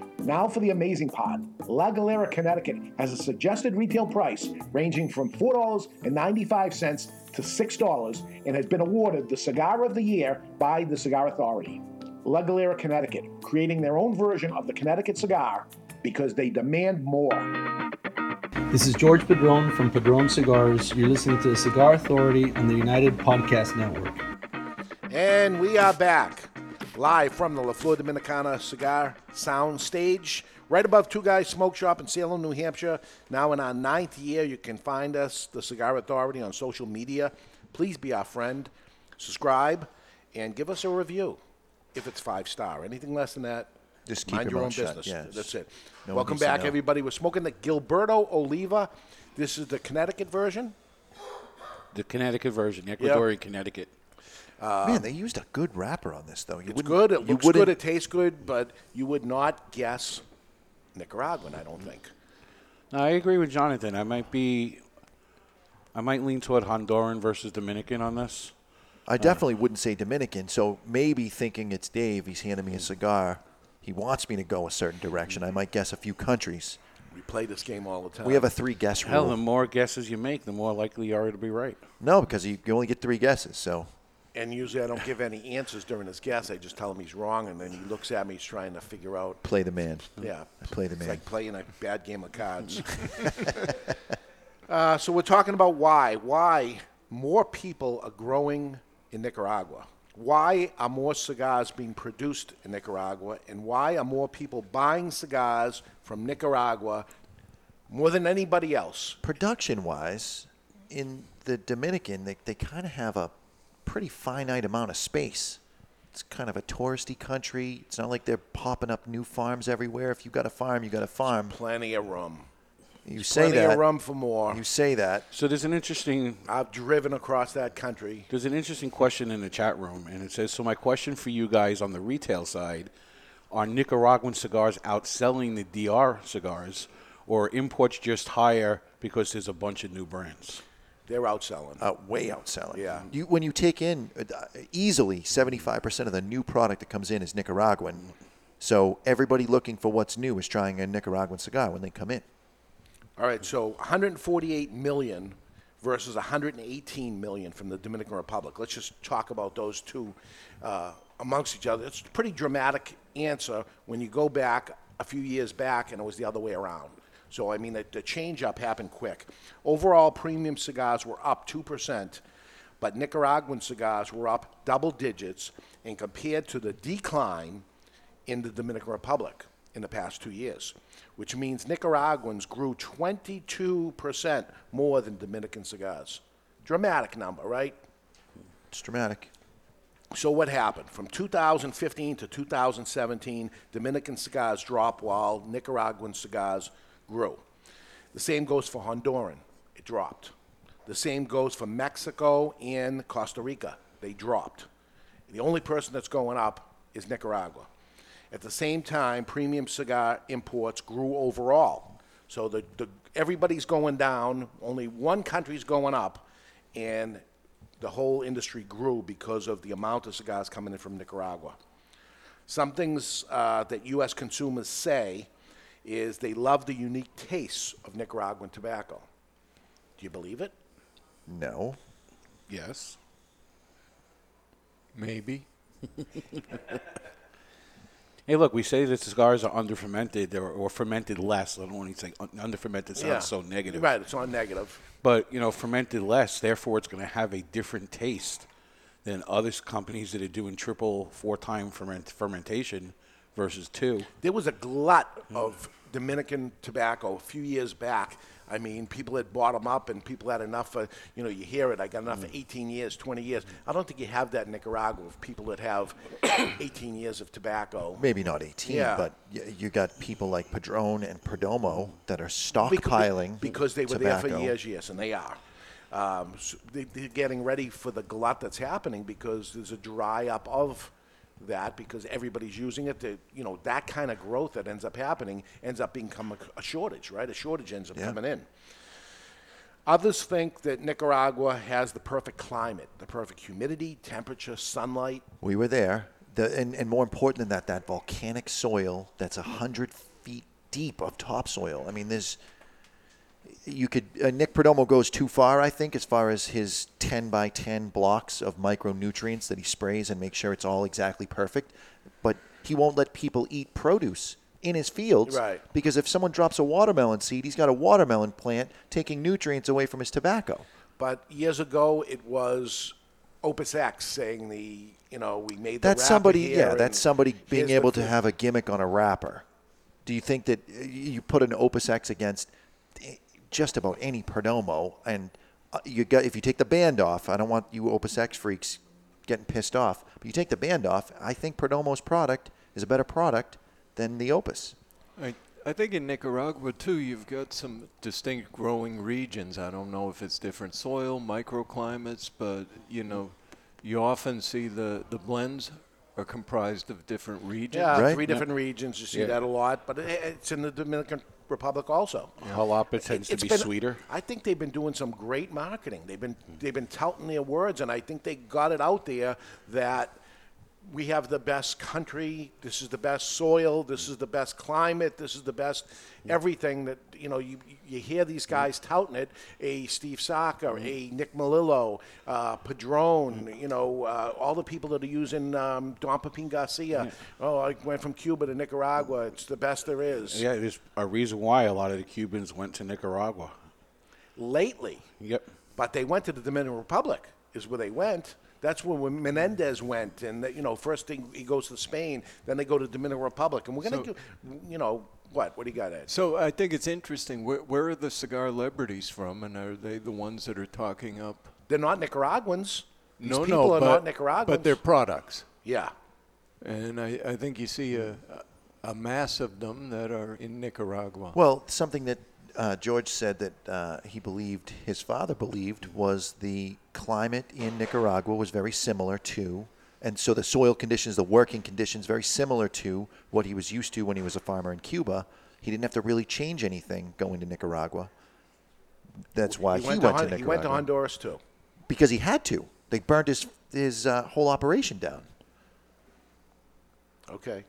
Now for the amazing part. La Galera, Connecticut has a suggested retail price ranging from $4.95 to $6 and has been awarded the Cigar of the Year by the Cigar Authority. La Galera, Connecticut, creating their own version of the Connecticut cigar because they demand more. This is George Padron from Padron Cigars. You're listening to the Cigar Authority on the United Podcast Network. And we are back. Live from the La Flor Dominicana Cigar Sound Stage, right above Two Guys Smoke Shop in Salem, New Hampshire. Now in our ninth year, you can find us, the Cigar Authority, on social media. Please be our friend, subscribe, and give us a review if it's five star. Anything less than that, Just keep mind your your, own shut, business. yes. That's it. No Welcome back, everybody. We're smoking the Gilberto Oliva. This is the Connecticut version. The Connecticut version, Ecuadorian Connecticut. Uh, Man, they used a good wrapper on this, though. You It's good. It looks wouldn't- good. It tastes good, but you would not guess Nicaraguan. I don't think. No, I agree with Jonathan. I might be, I might lean toward Honduran versus Dominican on this. I definitely wouldn't say Dominican. So maybe thinking it's Dave, he's handing me a cigar. He wants me to go a certain direction. I might guess a few countries. We play this game all the time. We have a three guess rule. Hell, rule. the more guesses you make, the more likely you are to be right. No, because you, you only get three guesses. So And usually I don't give any answers during his guess. I just tell him he's wrong, and then he looks at me. He's trying to figure out. play the man. Yeah, Play the man. it's like playing a bad game of cards. uh, so we're talking about why. Why more people are growing in Nicaragua. Why are more cigars being produced in Nicaragua, and why are more people buying cigars from Nicaragua more than anybody else? Production wise, in the Dominican, they, they kind of have a pretty finite amount of space. It's kind of a touristy country. It's not like they're popping up new farms everywhere. If you got a farm, you got a farm. Plenty of rum. You say Plenty that. of rum for more. You say that. So there's an interesting. I've driven across that country. There's an interesting question in the chat room, and it says, "So my question for you guys on the retail side: Are Nicaraguan cigars outselling the DR cigars, or imports just higher because there's a bunch of new brands?" They're outselling. Uh, way outselling. Yeah. You, when you take in uh, easily 75% of the new product that comes in is Nicaraguan. So everybody looking for what's new is trying a Nicaraguan cigar when they come in. All right, so 148 million versus 118 million from the Dominican Republic. Let's just talk about those two uh, amongst each other. It's a pretty dramatic answer when you go back a few years back and it was the other way around. So, I mean, the, the change up happened quick. Overall, premium cigars were up 2%, but Nicaraguan cigars were up double digits, and compared to the decline in the Dominican Republic in the past two years, which means Nicaraguans grew 22% more than Dominican cigars. Dramatic number, right? It's dramatic. So what happened? From 2015 to 2017, Dominican cigars dropped while Nicaraguan cigars grew. The same goes for Honduran. It dropped. The same goes for Mexico and Costa Rica. They dropped. The only person that's going up is Nicaragua. At the same time, premium cigar imports grew overall. So the, the, everybody's going down, only one country's going up, and the whole industry grew because of the amount of cigars coming in from Nicaragua. Some things uh, that U.S. consumers say is they love the unique taste of Nicaraguan tobacco. Do you believe it? No. Yes. Maybe. Hey, look, we say that cigars are under fermented or, or fermented less. I don't want to say under fermented sounds Yeah. so negative. Right, it's on negative. But, you know, fermented less, therefore it's going to have a different taste than other companies that are doing triple, four time ferment- fermentation versus two. There was a glut of Dominican tobacco a few years back. I mean, people had bought them up, and people had enough for, you know, you hear it, I got enough for 18 years, 20 years. I don't think you have that in Nicaragua of people that have 18 years of tobacco. Maybe not 18, Yeah. but y- you got people like Padron and Perdomo that are stockpiling because they were there for years, yes, and they are. Um, so they're getting ready for the glut that's happening because there's a dry up of that because everybody's using it. To, you know, that kind of growth that ends up happening ends up becoming a, a shortage, right? A shortage ends up Yeah. coming in. Others think that Nicaragua has the perfect climate, the perfect humidity, temperature, sunlight. We were there. The, and, and more important than that, that volcanic soil that's a hundred feet deep of topsoil. I mean, there's you could uh, Nick Perdomo goes too far, I think, as far as his ten by ten blocks of micronutrients that he sprays and makes sure it's all exactly perfect. But he won't let people eat produce in his fields Right. because if someone drops a watermelon seed, he's got a watermelon plant taking nutrients away from his tobacco. But years ago, it was Opus X saying the you know we made the That's somebody. Yeah, that's somebody being able to have a gimmick on a wrapper. Do you think that uh, you put an Opus X against just about any Perdomo, and uh, you got if you take the band off, I don't want you Opus X freaks getting pissed off, but you take the band off, I think Perdomo's product is a better product than the Opus. I, I think in Nicaragua too, you've got some distinct growing regions. I don't know if it's different soil, microclimates, but you know, you often see the, the blends are comprised of different regions. Yeah, three different regions. You see that a lot, but it, it's in the Dominican Republic also. Jalapa tends to It's be been- sweeter. I think they've been doing some great marketing. They've been they've been touting their words, and I think they got it out there that we have the best country. This is the best soil. This is the best climate. This is the best everything that you know. You you hear these guys touting it. A Steve Saka, a Nick Melillo, uh, Padron. You know uh, all the people that are using um, Don Pepin Garcia. Oh, I went from Cuba to Nicaragua. It's the best there is. Yeah, there's a reason why a lot of the Cubans went to Nicaragua. lately. Yep. But they went to the Dominican Republic, is where they went. That's where when Menendez went, and that, you know, first thing he goes to Spain, then they go to Dominican Republic, and we're gonna So- do, you know, what? What do you got, Ed? So I think it's interesting. Where, where are the cigar celebrities from, and are they the ones that are talking up? They're not Nicaraguans. These no, people no, are but, not Nicaraguans. but they're products. Yeah. And I, I think you see a, a mass of them that are in Nicaragua. Well, something that uh, George said that uh, he believed, his father believed, was the climate in Nicaragua was very similar to, and so the soil conditions, the working conditions, very similar to what he was used to when he was a farmer in Cuba. He didn't have to really change anything going to Nicaragua. That's why he, went, to, Hon- Nicaragua. He went to Honduras too. because he had to. They burned his his uh, whole operation down. Okay.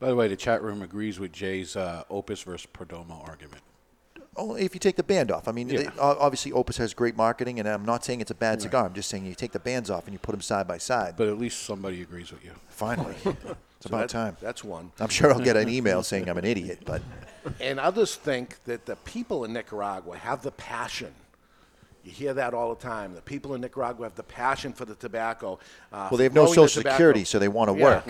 By the way, the chat room agrees with Jay's uh, Opus versus Perdomo argument. Only if you take the band off. I mean, Yeah. they- obviously Opus has great marketing, and I'm not saying it's a bad Right. cigar. I'm just saying you take the bands off and you put them side by side. But at least somebody agrees with you. Finally, it's So about that- time. That's one. I'm sure I'll get an email saying I'm an idiot, but And others think that the people in Nicaragua have the passion. You hear that all the time. The people in Nicaragua have the passion for the tobacco. Uh, well, they have no social security, so they want to Yeah. work.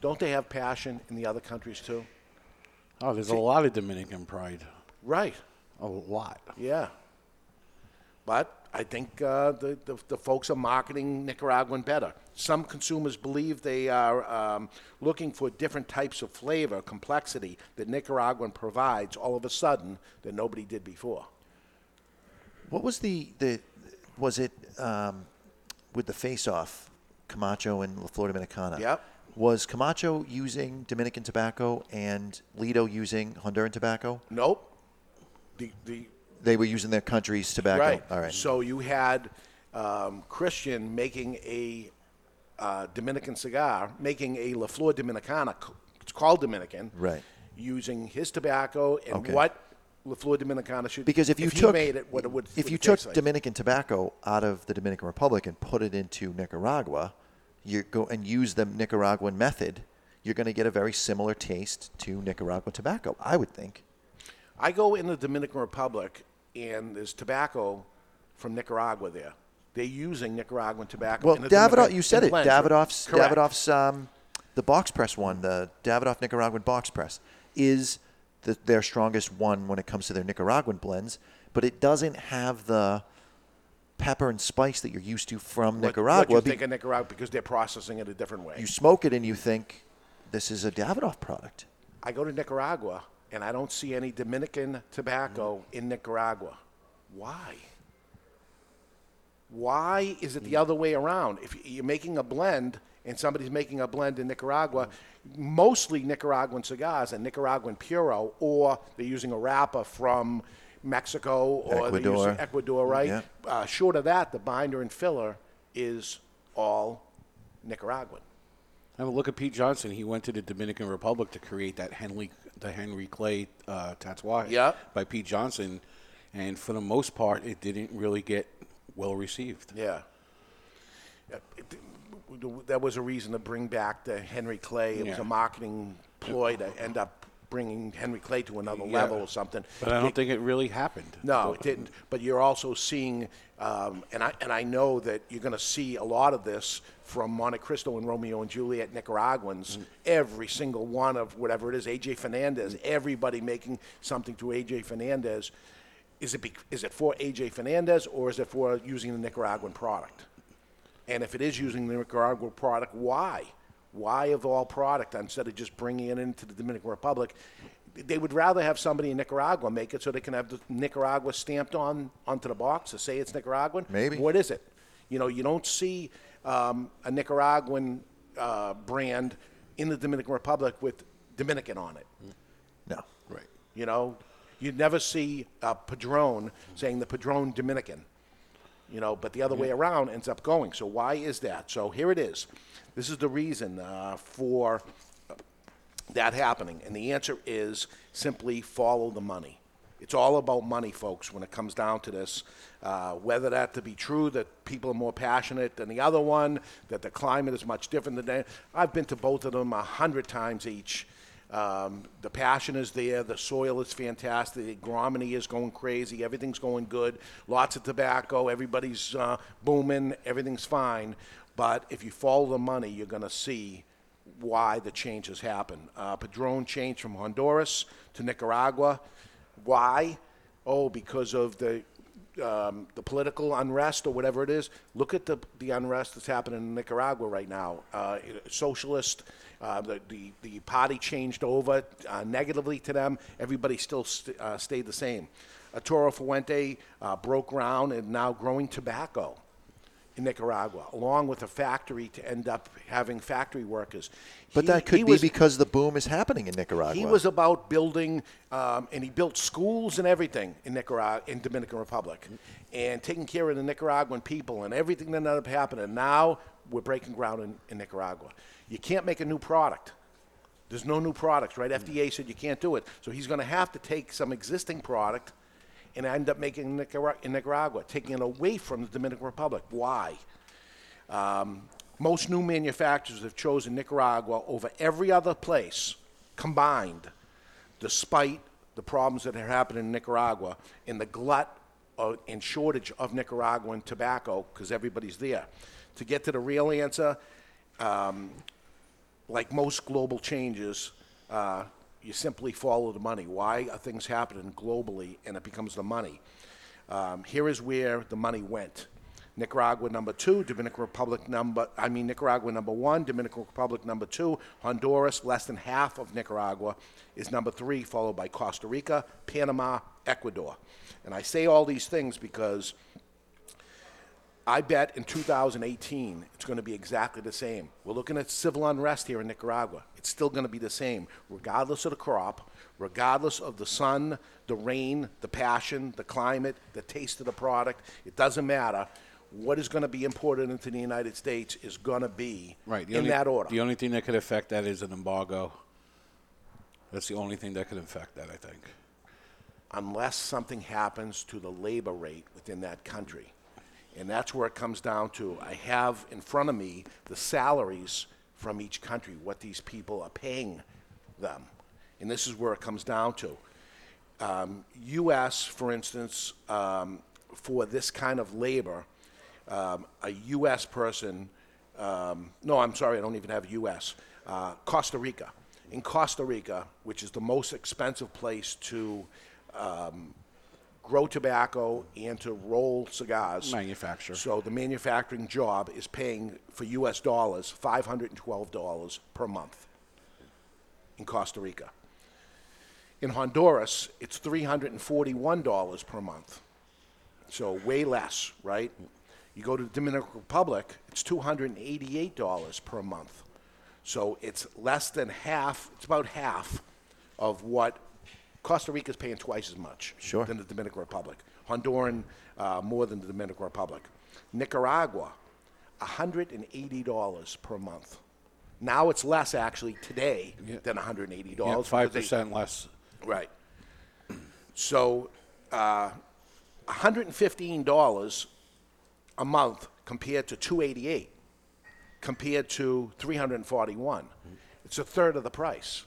Don't they have passion in the other countries too? Oh, there's See- a lot of Dominican pride. Right. A lot. Yeah. But I think uh, the, the, the folks are marketing Nicaraguan better. Some consumers believe they are um, looking for different types of flavor, complexity that Nicaraguan provides all of a sudden that nobody did before. What was the the was it um, with the face off Camacho and La Flor Dominicana? Yep. Was Camacho using Dominican tobacco and Litto using Honduran tobacco? Nope. The, the, They were using their country's tobacco. Right. All right. So you had um, Christian making a uh, Dominican cigar, making a La Flor Dominicana. It's called Dominican. Right. Using his tobacco and Okay. what La Flor Dominicana should. Because if you he took made it, what it would. if you took like. Dominican tobacco out of the Dominican Republic and put it into Nicaragua, you go and use the Nicaraguan method, you're going to get a very similar taste to Nicaraguan tobacco. I would think. I go in the Dominican Republic and there's tobacco from Nicaragua there. They're using Nicaraguan tobacco. Well, Davidoff, you said it. right? Davidoff's Correct. Davidoff's um, the box press one, the Davidoff Nicaraguan box press, is the, their strongest one when it comes to their Nicaraguan blends, but it doesn't have the pepper and spice that you're used to from What- Nicaragua. What you think of Nicaragua because they're processing it a different way. you smoke it and you think this is a Davidoff product. I go to Nicaragua and I don't see any Dominican tobacco in Nicaragua. Why? Why is it the mm. other way around? If you're making a blend and somebody's making a blend in Nicaragua, mostly Nicaraguan cigars and Nicaraguan Puro, or they're using a wrapper from Mexico or they're Ecuador. using Ecuador, right? Yeah. Uh, short of that, the binder and filler is all Nicaraguan. I mean, look at Pete Johnson. He went to the Dominican Republic to create that Henry, the Henry Clay uh, Tatuaje Yep. by Pete Johnson, and for the most part, it didn't really get well received. Yeah. Yeah, it- That was a reason to bring back the Henry Clay. It was Yeah. a marketing ploy to end up bringing Henry Clay to another Yeah. level or something. But I don't You- think it really happened. no, it didn't. But you're also seeing, um, and I and I know that you're going to see a lot of this from Monte Cristo and Romeo and Juliet Nicaraguans. Every single one of whatever it is, AJ Fernandez, everybody making something to AJ Fernandez. Is it bec is it for AJ Fernandez or is it for using the Nicaraguan product? And if it is using the Nicaraguan product, why? Why of all product instead of just bringing it into the Dominican Republic? They would rather have somebody in Nicaragua make it so they can have the Nicaragua stamped on onto the box to say it's Nicaraguan. Maybe. What is it? You know, you don't see um, a Nicaraguan uh, brand in the Dominican Republic with Dominican on it. No. Right. You know, you'd never see a Padron saying the Padron Dominican you know, but the other way around ends up going. So why is that? So here it is. This is the reason uh, for that happening, and the answer is simply follow the money. It's all about money, folks, when it comes down to this. Uh, whether that to be true, that people are more passionate than the other one, that the climate is much different than that. I've been to both of them a hundred times each. Um, the passion is there. The soil is fantastic. The agronomy is going crazy. Everything's going good. Lots of tobacco. Everybody's uh, booming. Everything's fine. But if you follow the money, you're going to see why the changes happen. Uh, Padron changed from Honduras to Nicaragua. Why? Oh, because of the um, the political unrest or whatever it is. Look at the the unrest that's happening in Nicaragua right now. Uh, socialist. Uh, the, the, the party changed over uh, negatively to them. Everybody still st- uh, stayed the same. Arturo Fuente uh, broke ground and now growing tobacco in Nicaragua, along with a factory to end up having factory workers. But He- that could be was- because the boom is happening in Nicaragua. he was about building, um, and he built schools and everything in Nicaragua, in Dominican Republic, and taking care of the Nicaraguan people and everything that ended up happening. Now we're breaking ground in, in Nicaragua. You can't make a new product. There's no new products, right? FDA said you can't do it, so he's going to have to take some existing product and end up making it in Nicaragua, taking it away from the Dominican Republic. Why? Um, most new manufacturers have chosen Nicaragua over every other place combined, despite the problems that are happening in Nicaragua and the glut of, and shortage of Nicaraguan tobacco because everybody's there. To get to the real answer, um, like most global changes, uh, you simply follow the money. Why are things happening globally and it becomes the money? Um, here is where the money went. Nicaragua number two, Dominican Republic number, I mean Nicaragua number one, Dominican Republic number two, Honduras, less than half of Nicaragua, is number three, followed by Costa Rica, Panama, Ecuador. And I say all these things because I bet in 2018 it's going to be exactly the same. We're looking at civil unrest here in Nicaragua. It's still going to be the same, regardless of the crop, regardless of the sun, the rain, the passion, the climate, the taste of the product. It doesn't matter. What is going to be imported into the United States is going to be Right. In only, that order. The only thing that could affect that is an embargo. That's the only thing that could affect that, I think. unless something happens to the labor rate within that country. And that's where it comes down to. I have in front of me the salaries from each country, what these people are paying them. And this is where it comes down to. Um, U.S., for instance, um, for this kind of labor, um, a U.S. person, um, no, I'm sorry, I don't even have U.S., uh, Costa Rica. In Costa Rica, which is the most expensive place to um, grow tobacco and to roll cigars. Manufacture. So the manufacturing job is paying for U.S. dollars $512 per month in Costa Rica. In Honduras, it's $341 per month. So way less, right? You go to the Dominican Republic, it's $288 per month. So it's less than half, it's about half of what Costa Rica is paying twice as much Sure. than the Dominican Republic. Honduran, uh, more than the Dominican Republic. Nicaragua, $180 per month. Now it's less actually today than $180. Yeah, because five they- percent less. Right. So, uh, $115 a month compared to 288 compared to 341 It's a third of the price.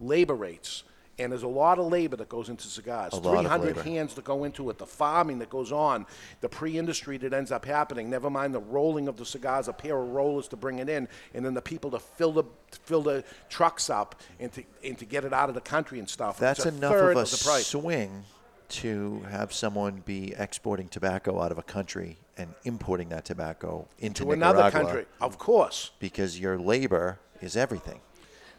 Labor rates. And there's a lot of labor that goes into cigars. A lot of 300 labor. hands that go into it, the farming that goes on, the pre-industry that ends up happening. Never mind the rolling of the cigars, a pair of rollers to bring it in, and then the people to fill the fill the trucks up and to and to get it out of the country and stuff. That's enough of a price. swing to have someone be exporting tobacco out of a country and importing that tobacco into To another country, of course. because your labor is everything.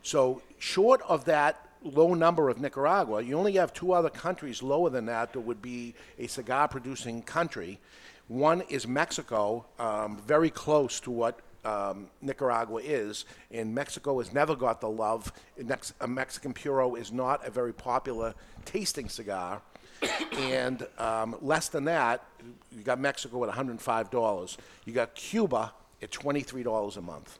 So, short of that low number of Nicaragua, you only have two other countries lower than that that would be a cigar producing country. One is Mexico, um, very close to what um, Nicaragua is, and Mexico has never got the love. Mex- a Mexican Puro is not a very popular tasting cigar. and um, less than that, you got Mexico at $105. You got Cuba at $23 a month.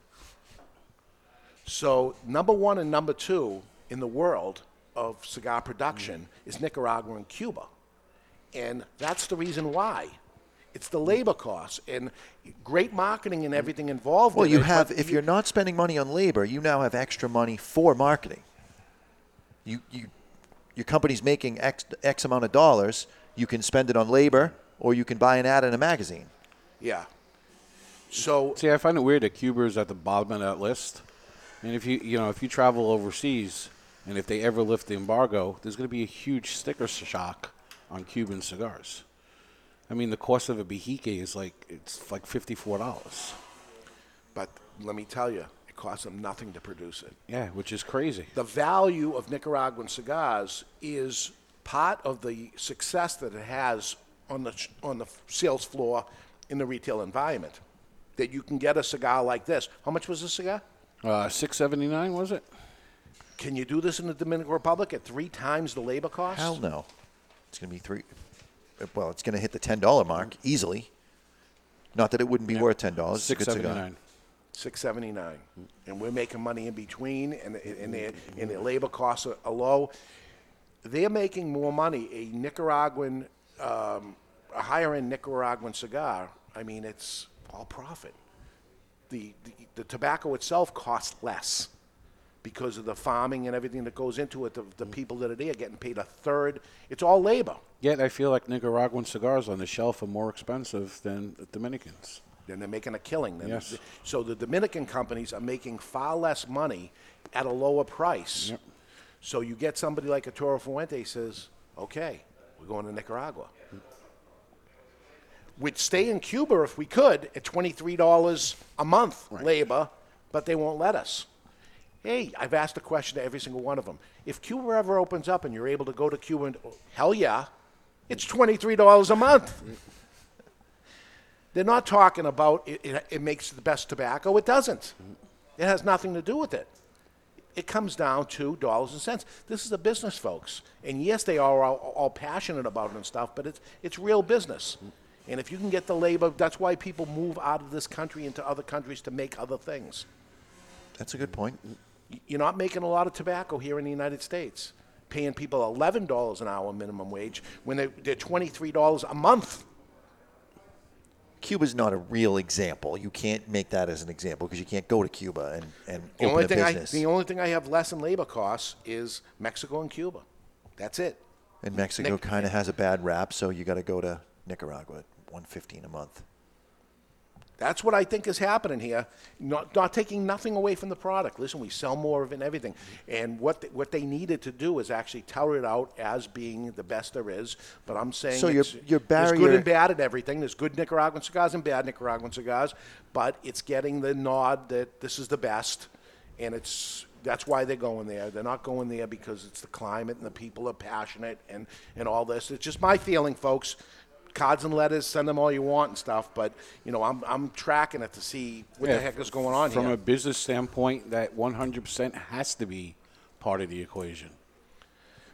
So number one and number two in the world of cigar production mm. is Nicaragua and Cuba, and that's the reason why. It's the labor costs and great marketing and everything involved. Well, in you it, have if you- you're not spending money on labor, you now have extra money for marketing. You you your company's making X X amount of dollars, you can spend it on labor or you can buy an ad in a magazine. yeah. So See, I find it weird that Cuba is at the bottom of that list. And if you you know if you travel overseas, and if they ever lift the embargo, there's going to be a huge sticker shock on Cuban cigars. I mean, the cost of a Behike is like it's like fifty four dollars. But let me tell you, it costs them nothing to produce it. Yeah, which is crazy. The value of Nicaraguan cigars is part of the success that it has on the on the sales floor in the retail environment. That you can get a cigar like this. How much was this cigar? Uh, Six seventy nine was it? Can you do this in the Dominican Republic at three times the labor cost? Hell no. It's going to be three. Well, it's going to hit the ten dollar mark easily. Not that it wouldn't be worth ten dollars. Six seventy nine. Six seventy nine, and we're making money in between, and and their and their labor costs are, are low. They're making more money. A Nicaraguan, um, a higher end Nicaraguan cigar. I mean, it's all profit. The, the the tobacco itself costs less because of the farming and everything that goes into it. The, the mm. people that are there getting paid a third. It's all labor. Yet I feel like Nicaraguan cigars on the shelf are more expensive than the Dominicans. Then they're making a killing. Then Yes. So the Dominican companies are making far less money at a lower price. Yep. So you get somebody like Arturo Fuente says, okay, we're going to Nicaragua. We'd stay in Cuba if we could at $23 a month labor, but they won't let us. Hey, I've asked a question to every single one of them. If Cuba ever opens up and you're able to go to Cuba, and, hell yeah, it's $23 a month. They're not talking about it, it, it makes the best tobacco. It doesn't. It has nothing to do with it. It comes down to dollars and cents. This is a business, folks. And yes, they are all, all passionate about it and stuff, but it's, it's real business. And if you can get the labor, that's why people move out of this country into other countries to make other things. That's a good point. You're not making a lot of tobacco here in the United States, paying people $11 an hour minimum wage when they're, they're $23 a month. Cuba's not a real example. You can't make that as an example because you can't go to Cuba and, and The open only a thing I business. the only thing I have less in labor costs is Mexico and Cuba. That's it. and Mexico Nic- kind of has a bad rap, so you got to go to Nicaragua at one fifteen a month. That's what I think is happening here. Not, not taking nothing away from the product. Listen, we sell more of it and everything. And what they, what they needed to do is actually tout it out as being the best there is. But I'm saying So your- it's- your there's good barrier- and bad at everything. There's good Nicaraguan cigars and bad Nicaraguan cigars. But it's getting the nod that this is the best, and it's that's why they're going there. They're not going there because it's the climate and the people are passionate and and all this. It's just my feeling, folks cards and letters, send them all you want and stuff. But you know, I'm I'm tracking it to see what Yeah, the heck is going on From here. From a business standpoint, that 100% has to be part of the equation.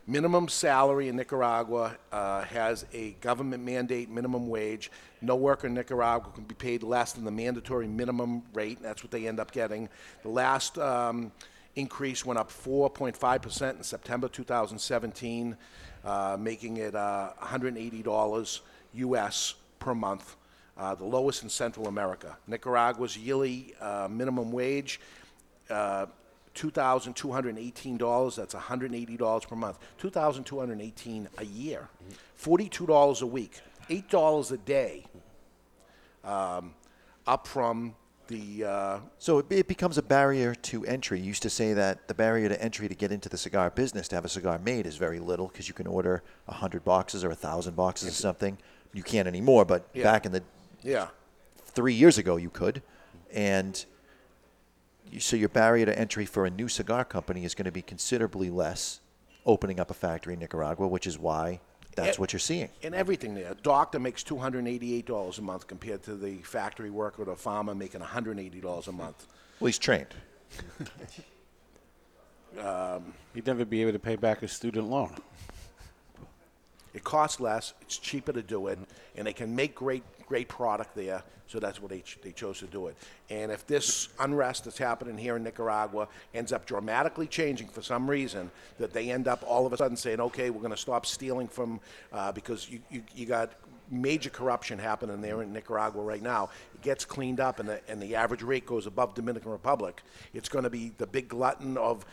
minimum salary in Nicaragua uh, has a government mandate minimum wage. No worker in Nicaragua can be paid less than the mandatory minimum rate. And that's what they end up getting. The last um, increase went up 4.5% in September 2017, uh, making it uh, $180 U.S. per month. Uh, the lowest in Central America. Nicaragua's yearly uh, minimum wage uh, $2,218. That's $180 per month. 2,218 a year. $42 a week. $8 a day. Um, up from the. Uh, So it, it becomes a barrier to entry. You used to say that the barrier to entry to get into the cigar business, to have a cigar made, is very little because you can order 100 boxes or 1,000 boxes or something. You can't anymore, but Yeah. back in the Yeah. three years ago, you could. And you, so your barrier to entry for a new cigar company is going to be considerably less opening up a factory in Nicaragua, which is why that's what you're seeing. and everything there. A doctor makes $288 a month compared to the factory worker or the farmer making $180 a month. Well, he's trained. Um, He'd never be able to pay back his student loan. It costs less. It's cheaper to do it, and they can make great, great product there. So that's what they, ch- they chose to do it. And if this unrest that's happening here in Nicaragua ends up dramatically changing for some reason, that they end up all of a sudden saying, okay, we're going to stop stealing from, uh, because you, you, you got major corruption happening there in Nicaragua right now. It gets cleaned up, and the, and the average rate goes above Dominican Republic. It's going to be the big glutton of,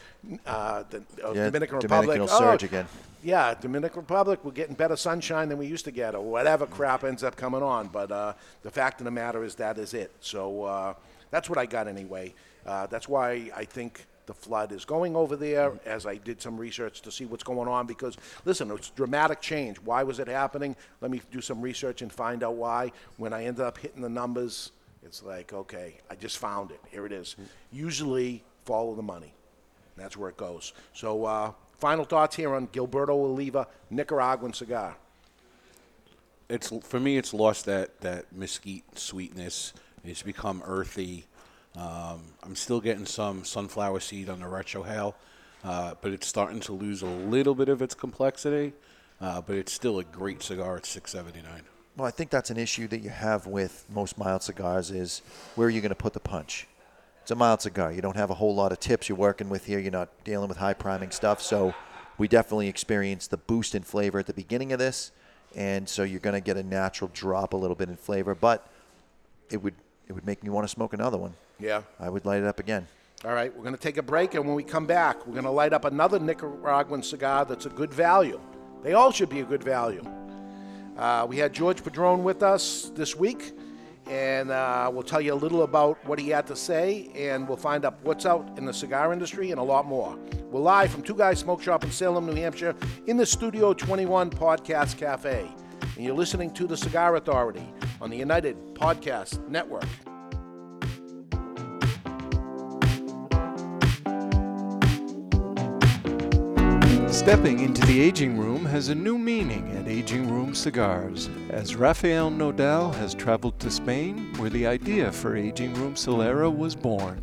uh, the, of Yeah, Dominican Dominican Republic. will Oh, surge again. yeah, Dominican Republic, we're getting better sunshine than we used to get, or whatever crap ends up coming on. But uh, the fact of the matter is that is it. So uh, that's what I got anyway. Uh, that's why I think the flood is going over there, as I did some research to see what's going on. Because listen, it's dramatic change. Why was it happening? Let me do some research and find out why. When I ended up hitting the numbers, it's like, okay, I just found it. Here it is. Usually, follow the money. That's where it goes. So, uh, final thoughts here on Gilberto Oliva Nicaraguan cigar. It's for me. It's lost that that mesquite sweetness. It's become earthy. Um, I'm still getting some sunflower seed on the retrohale, uh, but it's starting to lose a little bit of its complexity. Uh, but it's still a great cigar at 6.79. Well, I think that's an issue that you have with most mild cigars is where are you going to put the punch? It's a mild cigar. You don't have a whole lot of tips you're working with here. You're not dealing with high priming stuff. So we definitely experienced the boost in flavor at the beginning of this. And so you're going to get a natural drop a little bit in flavor, but it would it would make me want to smoke another one. Yeah. I would light it up again. All right, we're going to take a break, and when we come back, we're going to light up another Nicaraguan cigar that's a good value. They all should be a good value. Uh, we had George Padron with us this week, and uh, we'll tell you a little about what he had to say, and we'll find out what's out in the cigar industry and a lot more. We're live from Two Guys Smoke Shop in Salem, New Hampshire, in the Studio 21 Podcast Cafe. And you're listening to The Cigar Authority on the United Podcast Network. Stepping into the aging room has a new meaning at Aging Room Cigars, as Rafael Nodal has traveled to Spain, where the idea for Aging Room Solera was born.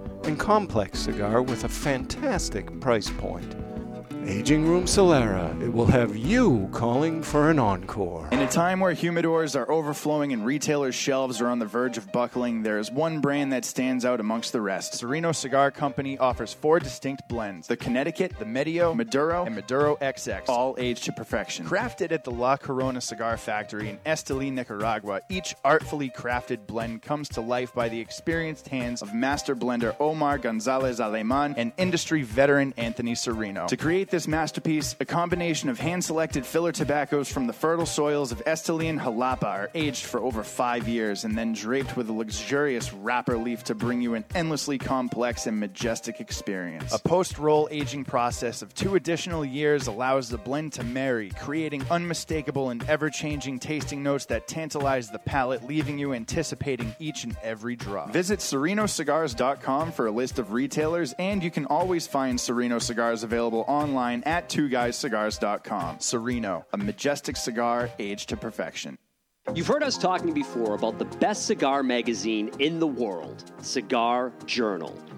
and complex cigar with a fantastic price point. Aging Room Solera, it will have you calling for an encore. In a time where humidors are overflowing and retailers' shelves are on the verge of buckling, there is one brand that stands out amongst the rest. Sereno Cigar Company offers four distinct blends the Connecticut, the Medio, Maduro, and Maduro XX, all aged to perfection. Crafted at the La Corona Cigar Factory in Esteli, Nicaragua, each artfully crafted blend comes to life by the experienced hands of master blender Omar Gonzalez Aleman and industry veteran Anthony Sereno. To create this masterpiece, a combination of hand selected filler tobaccos from the fertile soils of Esteli and Jalapa are aged for over five years and then draped with a luxurious wrapper leaf to bring you an endlessly complex and majestic experience. A post roll aging process of two additional years allows the blend to marry, creating unmistakable and ever changing tasting notes that tantalize the palate, leaving you anticipating each and every drop. Visit serenocigars.com for a list of retailers, and you can always find Sereno cigars available online at twoguyscigars.com. Sereno, a majestic cigar aged to perfection. You've heard us talking before about the best cigar magazine in the world, Cigar Journal.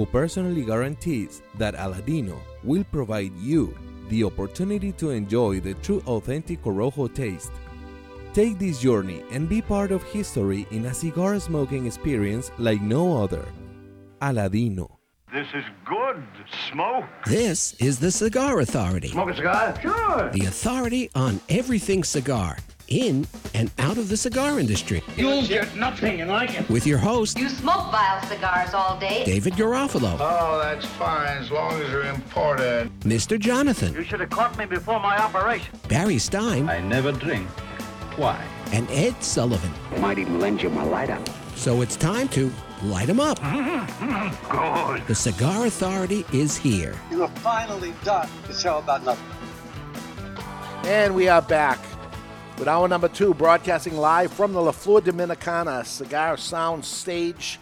who personally guarantees that Aladino will provide you the opportunity to enjoy the true authentic Corojo taste. Take this journey and be part of history in a cigar smoking experience like no other. Aladino. This is good. Smoke. This is the Cigar Authority, Smoke a cigar? Sure. the authority on everything cigar, in and out of the cigar industry. You'll get nothing and like it. With your host, You smoke vile cigars all day. David Garofalo, Oh, that's fine as long as you're imported. Mr. Jonathan, You should have caught me before my operation. Barry Stein, I never drink. Why? and Ed Sullivan. Might even lend you my lighter. So it's time to light them up. Good. The Cigar Authority is here. You are finally done to show about nothing. And we are back. With hour number two, broadcasting live from the La Flor Dominicana Cigar Sound Stage.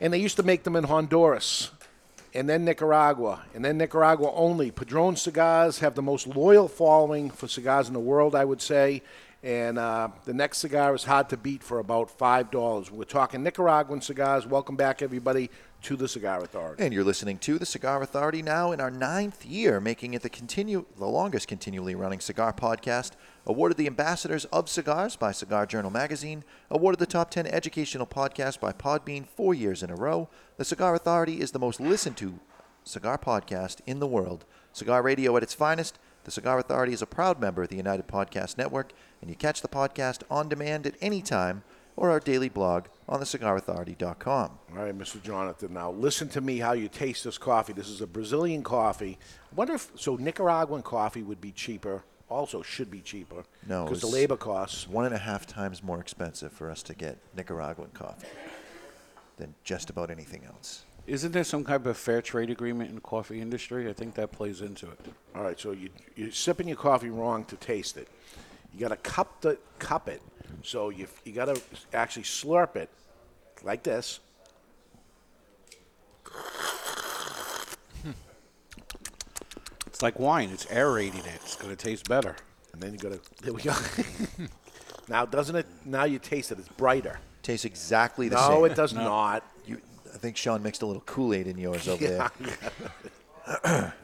And they used to make them in Honduras, and then Nicaragua, and then Nicaragua only. Padron cigars have the most loyal following for cigars in the world, I would say. And uh, the next cigar is hard to beat for about $5. We're talking Nicaraguan cigars. Welcome back, everybody, to the Cigar Authority. And you're listening to the Cigar Authority now in our ninth year, making it the continue the longest continually running cigar podcast. Awarded the Ambassadors of Cigars by Cigar Journal Magazine. Awarded the top 10 educational podcast by Podbean four years in a row. The Cigar Authority is the most listened to cigar podcast in the world. Cigar radio at its finest. The Cigar Authority is a proud member of the United Podcast Network, and you catch the podcast on demand at any time or our daily blog on thecigarauthority.com. All right, Mr. Jonathan. Now listen to me how you taste this coffee. This is a Brazilian coffee. I wonder if so Nicaraguan coffee would be cheaper. Also, should be cheaper. No, because the it's- labor costs. one and a half times more expensive for us to get Nicaraguan coffee than just about anything else. Isn't there some type of fair trade agreement in the coffee industry? I think that plays into it. All right, so you you're sipping your coffee wrong to taste it. You got to cup the cup it. So you you got to actually slurp it like this. It's like wine. It's aerating it. It's going to taste better. And then you got to. There we go. now doesn't it? Now you taste it. It's brighter. Tastes exactly the same. no, it does not. You, I think Sean mixed a little Kool Aid in yours over Yeah, there.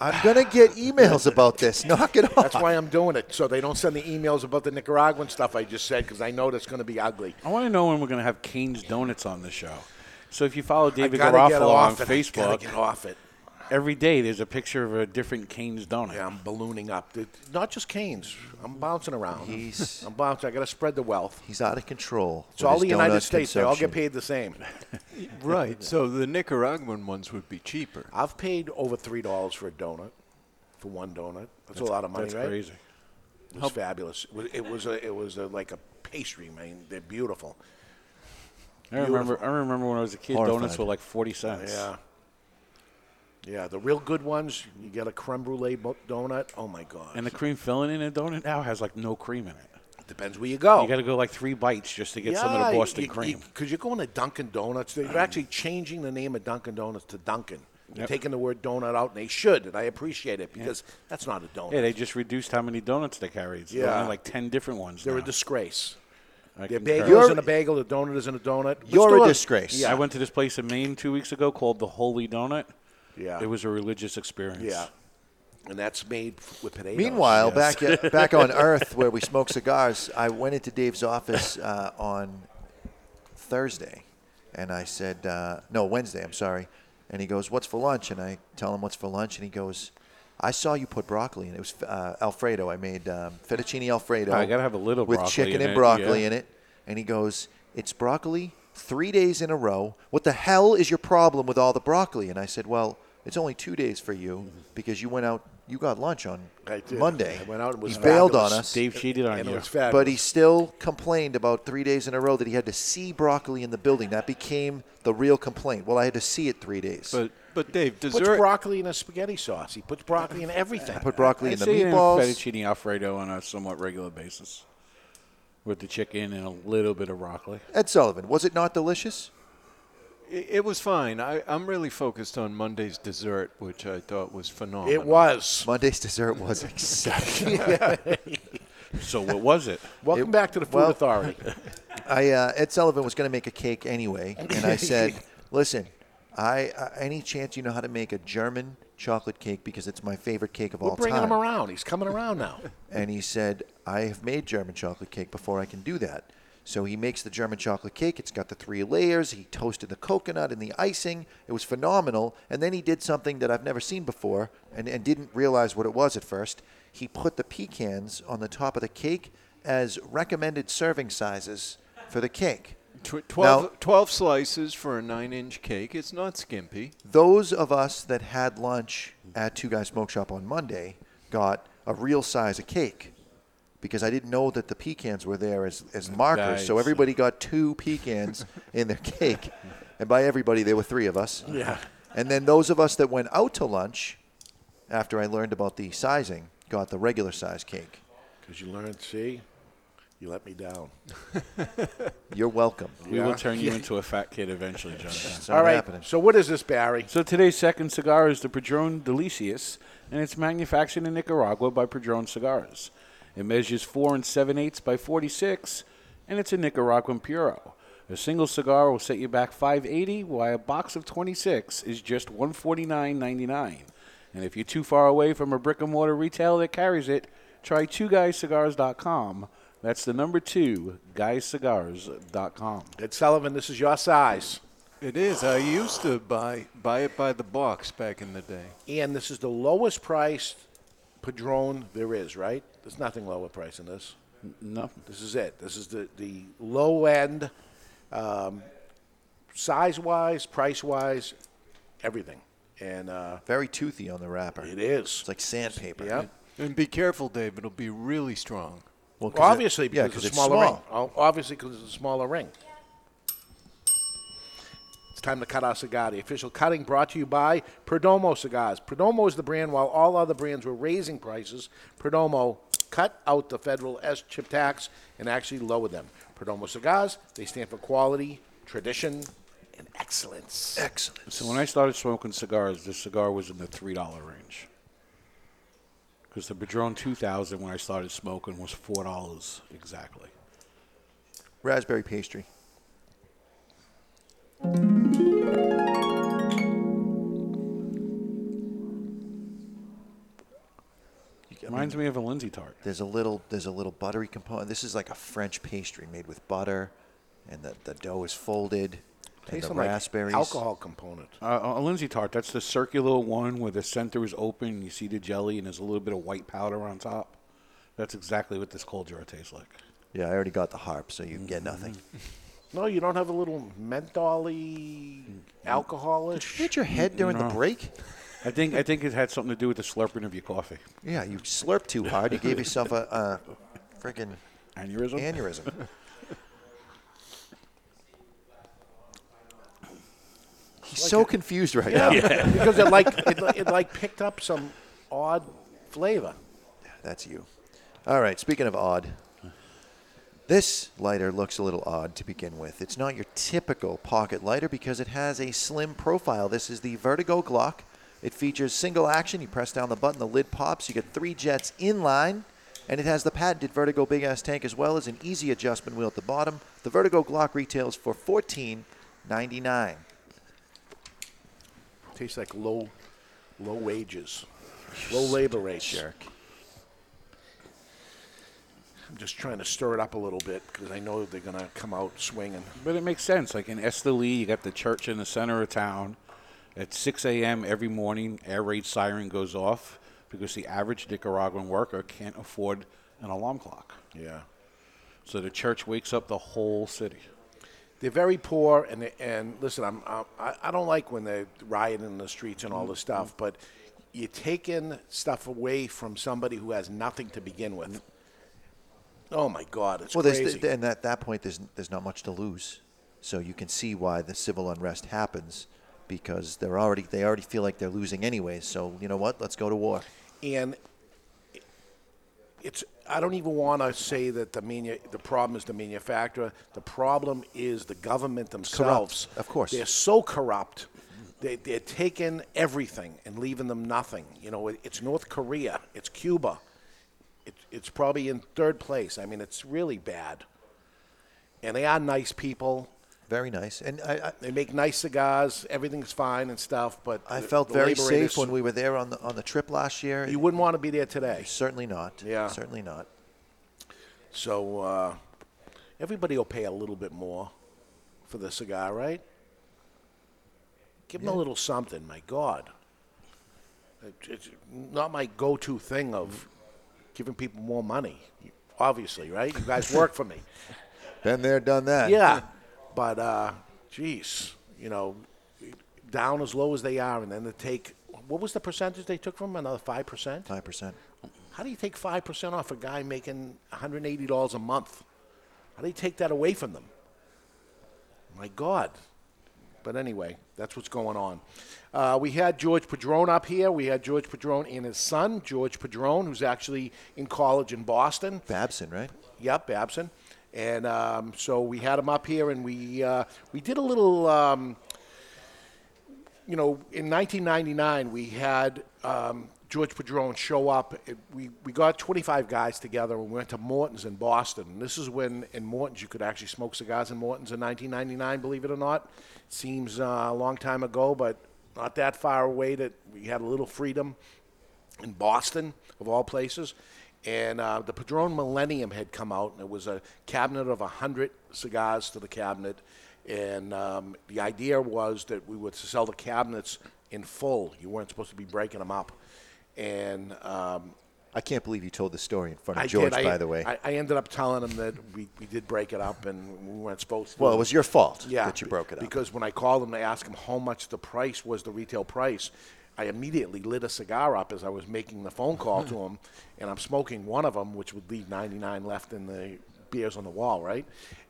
I'm gonna get emails about this. Knock it off. That's why I'm doing it, so they don't send the emails about the Nicaraguan stuff I just said, because I know that's going to be ugly. I want to know when we're going to have Kane's Donuts on the show. So if you follow David gotta Garofalo on it. Facebook, get off it. every day there's a picture of a different Kane's donut. Yeah, I'm ballooning up. It- Not just Kanes. I'm bouncing around. He's- I'm bouncing. I got to spread the wealth. He's out of control. It's all the United States. They all get paid the same. Right. So the Nicaraguan ones would be cheaper. I've paid over three dollars for a donut, for one donut. That's, a lot of money, that's right? crazy. It was fabulous. It was, it was a, it was a, like a pastry, man. They're beautiful. I remember. I remember when I was a kid, Horrified. donuts were like forty cents. Yeah. Yeah, the real good ones, you get a creme brulee bo- donut. Oh my god! And the cream filling in a donut now has like no cream in it. Depends where you go. You got to go like three bites just to get some of the Boston cream. Because you, are going to Dunkin' Donuts. They're mm. actually changing the name of Dunkin' Donuts to Dunkin'. They're Yep. taking the word donut out, and they should, and I appreciate it because that's not a donut. yeah, they just reduced how many donuts they carried. So Yeah. like ten different ones. They're now. a disgrace. I Their concur. bagel isn't a bagel. The donut isn't a donut. But You're a still disgrace. Yeah. I went to this place in Maine two weeks ago called the Holy Donut. Yeah. It was a religious experience. Yeah. And that's made f- with potatoes. Meanwhile, Yes. back back on Earth where we smoke cigars, I went into Dave's office uh, on Thursday, and I said, uh, no, Wednesday. I'm sorry. And he goes, "What's for lunch?" And I tell him what's for lunch, and he goes, "I saw you put broccoli in it. It was uh, Alfredo. I made um, fettuccine Alfredo. I gotta have a little with broccoli chicken in and it, broccoli yeah. in it." And he goes, "It's broccoli three days in a row. What the hell is your problem with all the broccoli?" And I said, "Well." It's only two days for you because you went out, you got lunch on I did. Monday. I went out and was he bailed on us. Dave cheated on And it you. was fabulous. But he still complained about three days in a row that he had to see broccoli in the building. That became the real complaint. Well, I had to see it three days. But but Dave, dessert. puts dessert. broccoli in a spaghetti sauce. He puts broccoli in everything. I put broccoli I in the see it meatballs. fettuccine alfredo on a somewhat regular basis, with the chicken and a little bit of broccoli. Ed Sullivan, was it not delicious? It, it was fine. I, I'm really focused on Monday's dessert, which I thought was phenomenal. It was. Monday's dessert was exceptional. So what was it? Welcome It- back to the Food well- Authority. I uh, Ed Sullivan was going to make a cake anyway, and I said, "Listen, I uh, any chance you know how to make a German chocolate cake because it's my favorite cake of We're all bringing time." him around. He's coming around now. And he said, I have made German chocolate cake before I can do that. So he makes the German chocolate cake. It's got the three layers. He toasted the coconut and the icing. It was phenomenal. And then he did something that I've never seen before and, and didn't realize what it was at first. He put the pecans on the top of the cake as recommended serving sizes for the cake. Tw- 12, Now- 12 slices for a nine inch cake. It's not skimpy. Those of us that had lunch at Two Guys Smoke Shop on Monday got a real size of cake because I didn't know that the pecans were there as, as markers. So everybody got two pecans in their cake. And by everybody, there were three of us. Yeah. And then those of us that went out to lunch after I learned about the sizing got the regular size cake. Because you learned, see, you let me down. You're welcome. We Yeah. will turn you into a fat kid eventually, John. All right. So what is this, Barry? So today's second cigar is the Padron Delicias, and it's manufactured in Nicaragua by Padron Cigars. It measures four and seven eighths by 46, and it's a Nicaraguan puro. A single cigar will set you back 580, while a box of 26 is just 149.99. And if you're too far away from a brick and mortar retailer that carries it, try twoguyscigars.com. That's the number two, guyscigars.com. Ed Sullivan, this is your size. It is. I used to buy buy it by the box back in the day. And this is the lowest priced Padron there is, right? There's nothing lower price than this. No. This is it. This is the, the low end, um, size wise, price wise, everything. And uh, Very toothy on the wrapper. It is. It's like sandpaper. Yep. And be careful, Dave. It'll be really strong. Well, Well, obviously, because 'cause it's a smaller ring. Oh, Obviously, because it's a smaller ring. It's time to cut our cigar. The official cutting brought to you by Perdomo Cigars. Perdomo is the brand, while all other brands were raising prices. Perdomo cut out the federal SCHIP tax and actually lowered them. Perdomo Cigars, they stand for quality, tradition, and excellence. Excellent. So when I started smoking cigars, this cigar was in the three dollar range. Because the Padron 2000, when I started smoking, was four dollars exactly. Raspberry pastry. Reminds me of a Linzer tart. There's a little there's a little buttery component. This is like a French pastry made with butter, and the, the dough is folded. And Tastes the like raspberries. alcohol component. Uh, a Linzer tart. That's the circular one where the center is open. You see the jelly, and there's a little bit of white powder on top. That's exactly what this cold jar tastes like. Yeah, I already got the harp, so you get nothing. No, you don't have a little mentholy, alcoholish. Hit your head during the No. break. I think I think it had something to do with the slurping of your coffee. Yeah, you slurped too hard. You gave yourself a, a freaking Aneurysm. aneurysm. He's so confused right Yeah, now. because it like it, it like picked up some odd flavor. That's you. All right, speaking of odd, this lighter looks a little odd to begin with. It's not your typical pocket lighter because it has a slim profile. This is the Vertigo Glock. It features single action. You press down the button, the lid pops. You get three jets in line, and it has the patented Vertigo big ass tank as well as an easy adjustment wheel at the bottom. The Vertigo Glock retails for fourteen ninety nine. Tastes like low, low wages, low labor rates. Jerk. I'm just trying to stir it up a little bit because I know they're gonna come out swinging. But it makes sense. Like in Esteli, you got the church in the center of town. At 6 a.m. every morning, air raid siren goes off because the average Nicaraguan worker can't afford an alarm clock. Yeah. So the church wakes up the whole city. They're very poor, and they, and listen, I'm, I'm I I don't like when they riot in the streets and all this mm-hmm. stuff, but you're taking stuff away from somebody who has nothing to begin with. Mm-hmm. Oh my God, it's well, crazy. there's, and at that point, there's there's not much to lose, so you can see why the civil unrest happens because they're already they already feel like they're losing anyway. So you know what? Let's go to war. and it's I don't even want to say that the manu- the problem is the manufacturer. The problem is the government themselves. of course. they're so corrupt. They, they're taking everything and leaving them nothing. You know, it, it's North Korea, it's Cuba. It, it's probably in third place. I mean, it's really bad. And they are nice people. Very nice, and I, I they make nice cigars. Everything's fine and stuff. But I the- felt the very labor safe when we were there on the on the trip last year. You wouldn't want to be there today. Certainly not. Yeah. certainly not. So uh, everybody will pay a little bit more for the cigar, right? Give them a little something. My God, It- it's not my go-to thing of giving people more money. Obviously, right? You guys work for me. Been there, done that. Yeah, but uh, geez, you know, down as low as they are, and then to take what was the percentage they took from them? another five percent? Five percent. How do you take five percent off a guy making one hundred eighty dollars a month? How do you take that away from them? My God, But anyway, that's what's going on. Uh, we had George Padron up here. We had George Padron and his son, George Padron, who's actually in college in Boston. Babson, right? Yep, Babson. And um, so we had him up here, and we uh, we did a little. Um, you know, in 1999, we had um, George Padron show up. It, we, we got 25 guys together and we went to Morton's in Boston. And this is when in Morton's you could actually smoke cigars in Morton's in 1999, believe it or not. Seems uh, a long time ago, but not that far away that we had a little freedom in Boston, of all places. And uh, the Padron Millennium had come out, and it was a cabinet of 100 cigars to the cabinet. And um, the idea was that we would sell the cabinets in full. You weren't supposed to be breaking them up. And um, I can't believe you told the story in front of I George, did. I- by the way. I, I ended up telling him that we, we did break it up and we weren't supposed to. Well, it was your fault yeah, that you broke it up. Because when I called him to ask him how much the price was, the retail price, I immediately lit a cigar up as I was making the phone call to him, and I'm smoking one of them, which would leave 99 left in the beers on the wall, right?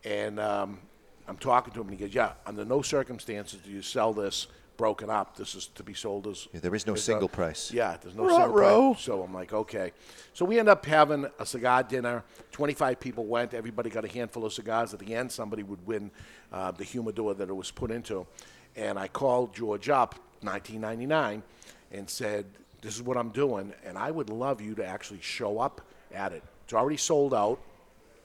And um, I'm talking to him, and he goes, "Yeah, under no circumstances do you sell this." Broken up. This is to be sold as. Yeah, there is no as a- single price. Yeah, there's no single price. So I'm like, okay. So we end up having a cigar dinner. 25 people went. Everybody got a handful of cigars. At the end, somebody would win uh, the humidor that it was put into. And I called George up, 1999, and said, this is what I'm doing, and I would love you to actually show up at it. It's already sold out.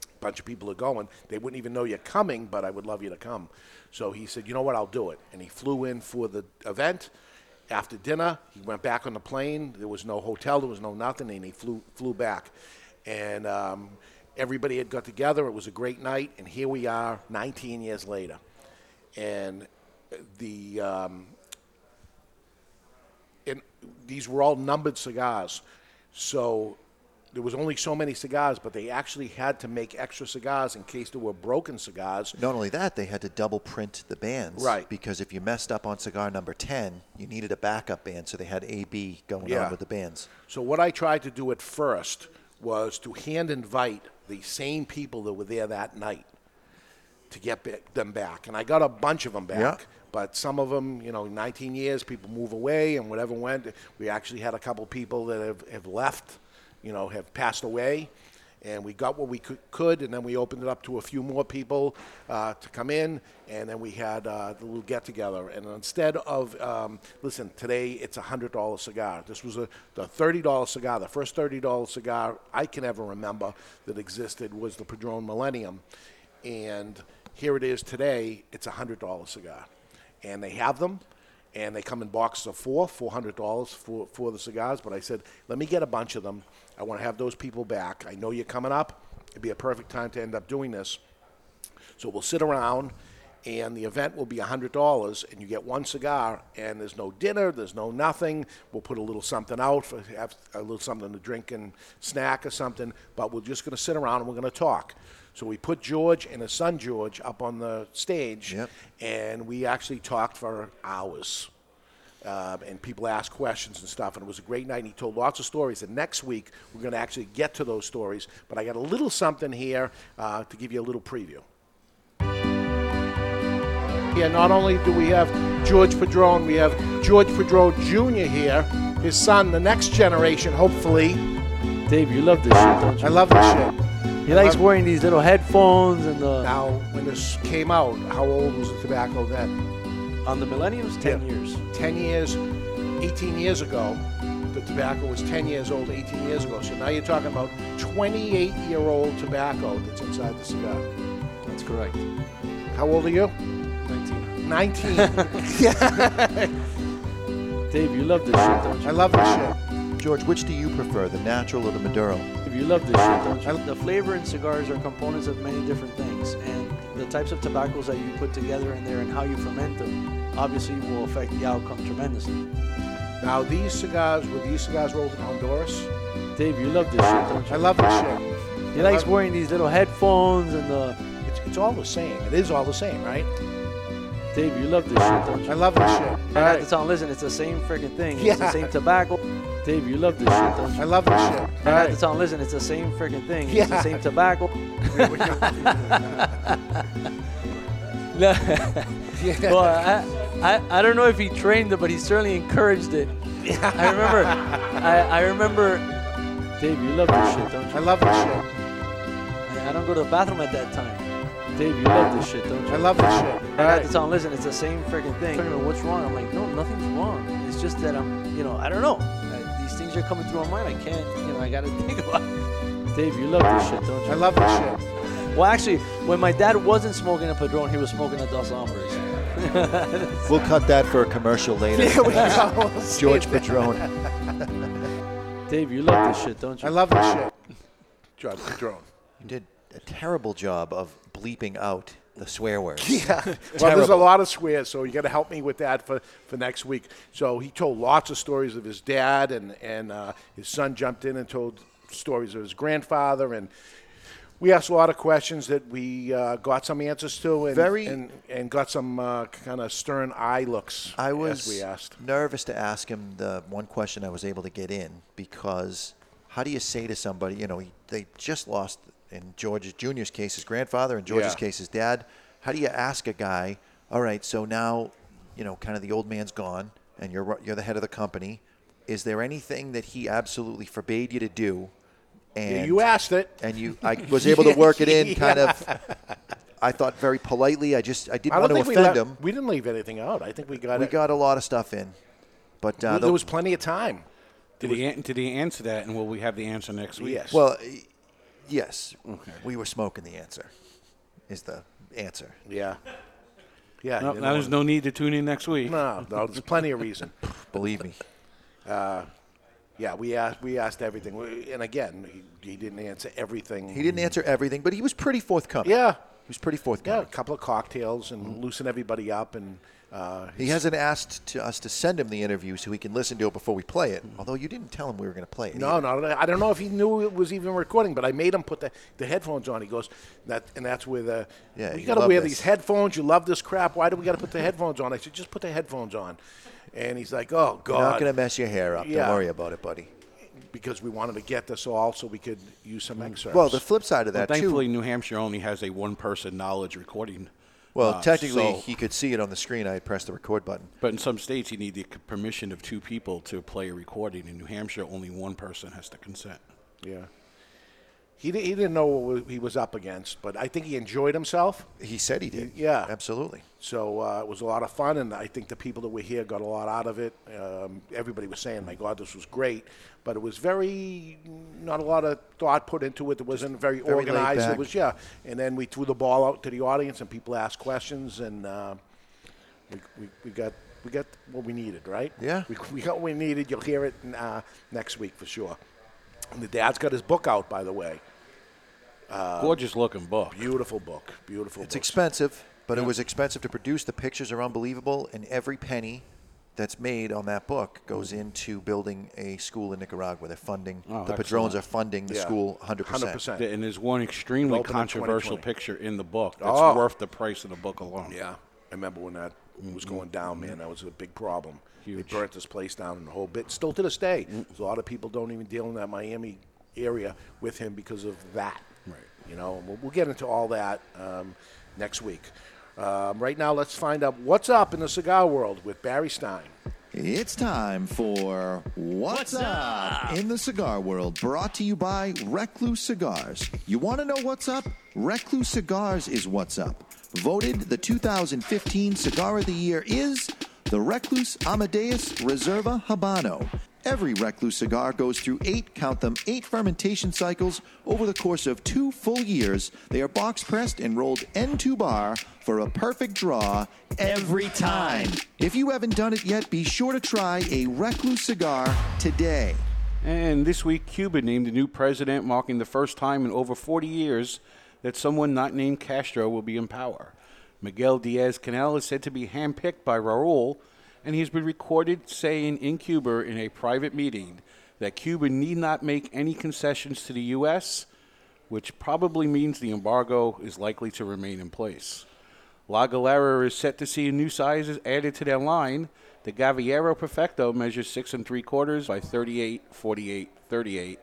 A bunch of people are going. They wouldn't even know you're coming, but I would love you to come. So he said, you know what, I'll do it. And he flew in for the event. After dinner, he went back on the plane. There was no hotel, there was no nothing, and he flew flew back. And um, everybody had got together. It was a great night, and here we are, 19 years later. And the um, these were all numbered cigars, so there was only so many cigars, but they actually had to make extra cigars in case there were broken cigars. Not only that, they had to double print the bands. Right. Because if you messed up on cigar number 10, you needed a backup band, so they had AB going Yeah. on with the bands. So what I tried to do at first was to hand invite the same people that were there that night to get them back, and I got a bunch of them back. Yeah. But some of them, you know, 19 years, people move away, and whatever went. We actually had a couple people that have, have left, you know, have passed away, and we got what we could, and then we opened it up to a few more people uh, to come in, and then we had uh, the little get together. And instead of, um, listen, today it's a hundred dollar cigar. This was a the thirty dollar cigar. The first thirty dollar cigar I can ever remember that existed was the Padron Millennium, and here it is today. It's a hundred dollar cigar, and they have them. And they come in boxes of four, four hundred dollars for for the cigars. But I said, let me get a bunch of them. I want to have those people back. I know you're coming up. It'd be a perfect time to end up doing this. So we'll sit around, and the event will be hundred dollars, and you get one cigar, and there's no dinner, there's no nothing. We'll put a little something out, for, have a little something to drink and snack or something. But we're just going to sit around and we're going to talk. So we put George and his son George up on the stage, and we actually talked for hours. Uh, and people asked questions and stuff, and it was a great night. And he told lots of stories. And next week we're going to actually get to those stories. But I got a little something here uh, to give you a little preview. Yeah, not only do we have George Padron, we have George Padron Jr. here, his son, the next generation, hopefully. Dave, you love this shit, don't you? I love this shit. He likes wearing these little headphones and the. Now, when this came out, how old was the tobacco then? On the Millenniums, 10 years. 10 years, 18 years ago. The tobacco was 10 years old, 18 years ago. So now you're talking about 28 year old tobacco that's inside the cigar. That's correct. How old are you? 19. 19. yeah. Dave, you love this shit, don't you? I love this shit. George, which do you prefer, the natural or the Maduro? Dave, you love this shit, don't you? The flavor in cigars are components of many different things, and the types of tobaccos that you put together in there and how you ferment them obviously will affect the outcome tremendously. Now, these cigars, were these cigars rolled in Honduras? Dave, you love this shit, don't you? I love this shit. He likes wearing these little headphones and the. It's, it's all the same. It is all the same, right? Dave, you love this shit, don't you? I love this shit. I had to tell him, listen, it's the same freaking thing. It's the Yeah. same tobacco. Dave, you love this shit, don't you? I love this shit. I had to tell him, listen, it's the same freaking thing. It's Yeah. the same tobacco. No. Well, I, I, I don't know if he trained it, but he certainly encouraged it. I remember, I, I remember, Dave, you love this shit, don't you? I love this shit. I, I don't go to the bathroom at that time. Dave, you love this shit, don't you? I love this shit. I had to tell him, listen, it's the same freaking thing. Tell him, what's wrong? I'm like, no, nothing's wrong. It's just that I'm, you know, I don't know. Uh, these things are coming through my mind. I can't, you know, I got to think about it. Dave, you love this shit, don't you? I love this shit. Well, actually, when my dad wasn't smoking a Padron, he was smoking a Dos Hombres. We'll cut that for a commercial later. There we go. We'll George that. Padron. Dave, you love this shit, don't you? I love this shit. George Padron. You did a terrible job of bleeping out the swear words. Yeah. Well, there's a lot of swears, so you got to help me with that for, for next week. So he told lots of stories of his dad, and and uh, his son jumped in and told stories of his grandfather, and we asked a lot of questions that we uh, got some answers to, and Very- and, and got some uh, kind of stern eye looks. I as was we asked. nervous to ask him the one question I was able to get in because how do you say to somebody, you know, he, they just lost in George Jr.'s case his grandfather, in George's Yeah. case his dad. How do you ask a guy, all right, so now, you know, kind of the old man's gone and you're ru- you're the head of the company. Is there anything that he absolutely forbade you to do? And you asked it. and you, I was able to work it in, kind Yeah. of. I thought very politely. I just I didn't I want don't to think we offend let- him. We didn't leave anything out. I think we got it. We it. got a lot of stuff in, but uh, there the- was plenty of time. Did he, an- did he answer that, and will we have the answer next week? Yes. Well, y- yes. We were smoking the answer. Is the answer? Yeah. Yeah. No, you now there's no need to tune in next week. No, no, there's plenty of reason. Believe me. Uh, yeah, we asked we asked everything, We- and again, he, he didn't answer everything. He didn't answer everything, but he was pretty forthcoming. Yeah, he was pretty Yeah, forthcoming. a couple of cocktails and loosen everybody up, and uh, He hasn't asked to us to send him the interview so he can listen to it before we play it. Although you didn't tell him we were going to play it. No, either. no, I don't know if he knew it was even recording, but I made him put the, the headphones on. He goes, that, and that's where the Yeah, you you got to wear this. these headphones. You love this crap. Why do we got to put the headphones on? I said, just put the headphones on. And he's like, oh God, You're not going to mess your hair up. Yeah. Don't worry about it, buddy. because we wanted to get this all so we could use some excerpts. Well, the flip side of Well, that too. thankfully, New Hampshire only has a one-person knowledge recording. Well, uh, technically, so- he could see it on the screen. I had pressed the record button. But in some states, you need the permission of two people to play a recording. In New Hampshire, only one person has to consent. Yeah. He, he didn't know what he was up against, but I think he enjoyed himself. He said he did. Yeah. Absolutely. So uh, it was a lot of fun, and I think the people that were here got a lot out of it. Um, everybody was saying, my God, this was great. But it was very, not a lot of thought put into it. It wasn't very, very organized. It was, yeah. And then we threw the ball out to the audience, and people asked questions, and uh, we, we, we got we got what we needed, right? Yeah. We, we got what we needed. You'll hear it uh, next week for sure. And the dad's got his book out, by the way. Uh, Gorgeous looking book. Beautiful book. Beautiful It's book. expensive, but it was expensive to produce. The pictures are unbelievable, and every penny that's made on that book goes mm-hmm. into building a school in Nicaragua. They're funding Oh, the excellent. Padrones are funding the Yeah. school 100%. 100%. And there's one extremely Open controversial picture in the book that's Oh. worth the price of the book alone. Yeah, I remember when that was mm-hmm. going down, man. Mm-hmm. That was a big problem. Huge. They burnt this place down and the whole bit. Still to this day, so a lot of people don't even deal in that Miami area with him because of that. Right. You know, we'll, we'll get into all that um, next week. Um, right now, let's find out what's up in the cigar world with Barry Stein. It's time for What's, up? in the cigar world, brought to you by Recluse Cigars. You want to know what's up? Recluse Cigars is what's up. Voted the 2015 Cigar of the Year is the Recluse Amadeus Reserva Habano. Every Recluse cigar goes through eight, count them, eight fermentation cycles over the course of two full years. They are box pressed and rolled end to bar for a perfect draw every time. If you haven't done it yet, be sure to try a Recluse cigar today. And this week, Cuba named a new president, marking the first time in over 40 years that someone not named Castro will be in power. Miguel Diaz Canel is said to be handpicked by Raul, and he's been recorded saying in Cuba in a private meeting that Cuba need not make any concessions to the U.S., which probably means the embargo is likely to remain in place. La Galera is set to see new sizes added to their line. The Gaviero Perfecto measures six and three quarters by 38, 48, 38.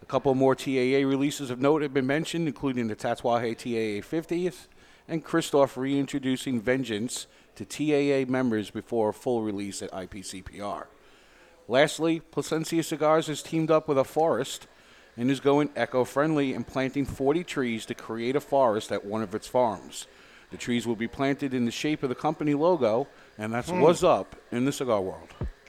A couple more TAA releases of note have been mentioned, including the Tatuaje TAA 50th and Christoph reintroducing Vengeance to TAA members before a full release at IPCPR. Lastly, Plasencia Cigars has teamed up with a forest and is going eco friendly and planting 40 trees to create a forest at one of its farms. The trees will be planted in the shape of the company logo, and that's Hmm. what's up in the cigar world.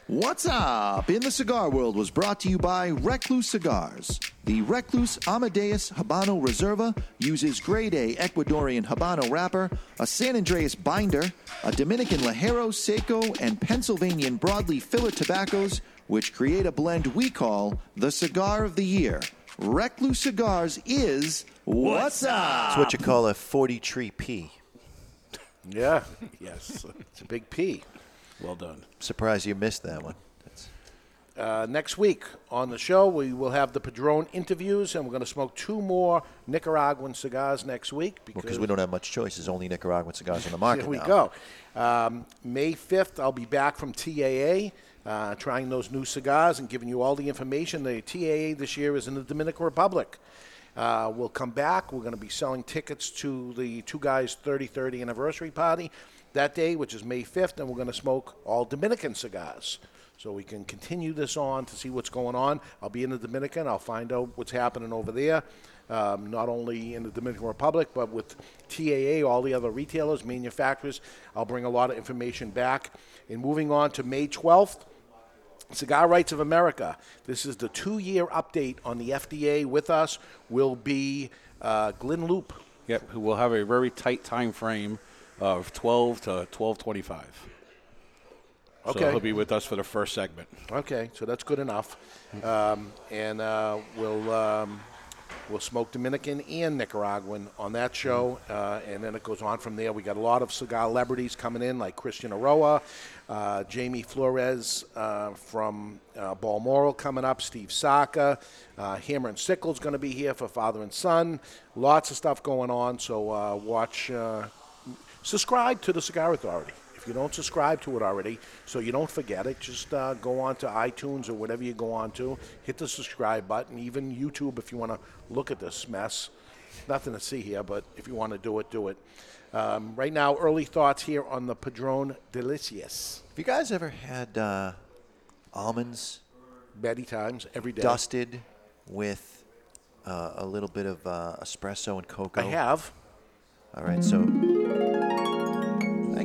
What's up in the cigar world was brought to you by Recluse Cigars. The Recluse Amadeus Habano Reserva uses grade A Ecuadorian Habano wrapper, a San Andrés binder, a Dominican Ligero Seco, and Pennsylvanian broadleaf filler tobaccos, which create a blend we call the cigar of the year. Recluse Cigars is what's up. It's what you call a 40 tree P. Yeah. yes. It's a big P. Well done. Surprised you missed that one. Uh, next week on the show, we will have the Padron interviews, and we're going to smoke two more Nicaraguan cigars next week. Because we don't have much choice. There's only Nicaraguan cigars on the market Here we now. go. Um, May 5th, I'll be back from TAA, uh, trying those new cigars and giving you all the information. The TAA this year is in the Dominican Republic. Uh, we'll come back. We're going to be selling tickets to the Two Guys 30 30 anniversary party that day, which is May 5th, and we're going to smoke all Dominican cigars. So we can continue this on to see what's going on. I'll be in the Dominican. I'll find out what's happening over there, um, not only in the Dominican Republic, but with TAA, all the other retailers, manufacturers. I'll bring a lot of information back. And moving on to May 12th, Cigar Rights of America. This is the two year update on the FDA. With us will be uh, Glynn Loope. Yep, who will have a very tight time frame of 12 to 12:25. So Okay. he'll be with us for the first segment. Okay, so that's good enough. Um, and uh, we'll um, we'll smoke Dominican and Nicaraguan on that show, uh, and then it goes on from there. We got a lot of cigar celebrities coming in, like Christian Eiroa, uh, Jamie Flores uh, from uh, Balmoral coming up, Steve Saka, uh, Hammer and Sickle's going to be here for Father and Son. Lots of stuff going on. So uh, watch, uh, subscribe to the Cigar Authority. If you don't subscribe to it already, so you don't forget it, just uh, go on to iTunes or whatever you go on to, hit the subscribe button, even YouTube if you want to look at this mess. Nothing to see here, but if you want to do it, do it. Um, right now, early thoughts here on the Padron Delicias. Have you guys ever had uh, almonds Many times, every day. dusted with uh, a little bit of uh, espresso and cocoa? I have. All right, so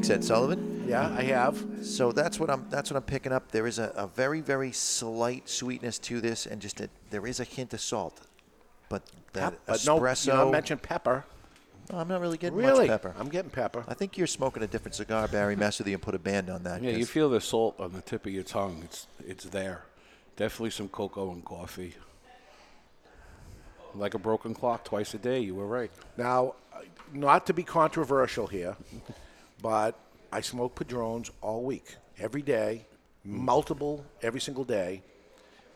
thanks, Ed Sullivan. Yeah, I have. So that's what I'm. That's what I'm picking up. There is a, a very, very slight sweetness to this, and just a, there is a hint of salt, but that Pep- but no, espresso. you not mention pepper. No, I'm not really getting Really? much pepper. I'm getting pepper. I think you're smoking a different cigar, Barry. Mess with you and put a band on that. Yeah, you 'cause- feel the salt on the tip of your tongue. It's it's there. Definitely some cocoa and coffee. Like a broken clock twice a day. You were right. Now, uh, not to be controversial here, but I smoke Padrones all week, every day, multiple, every single day.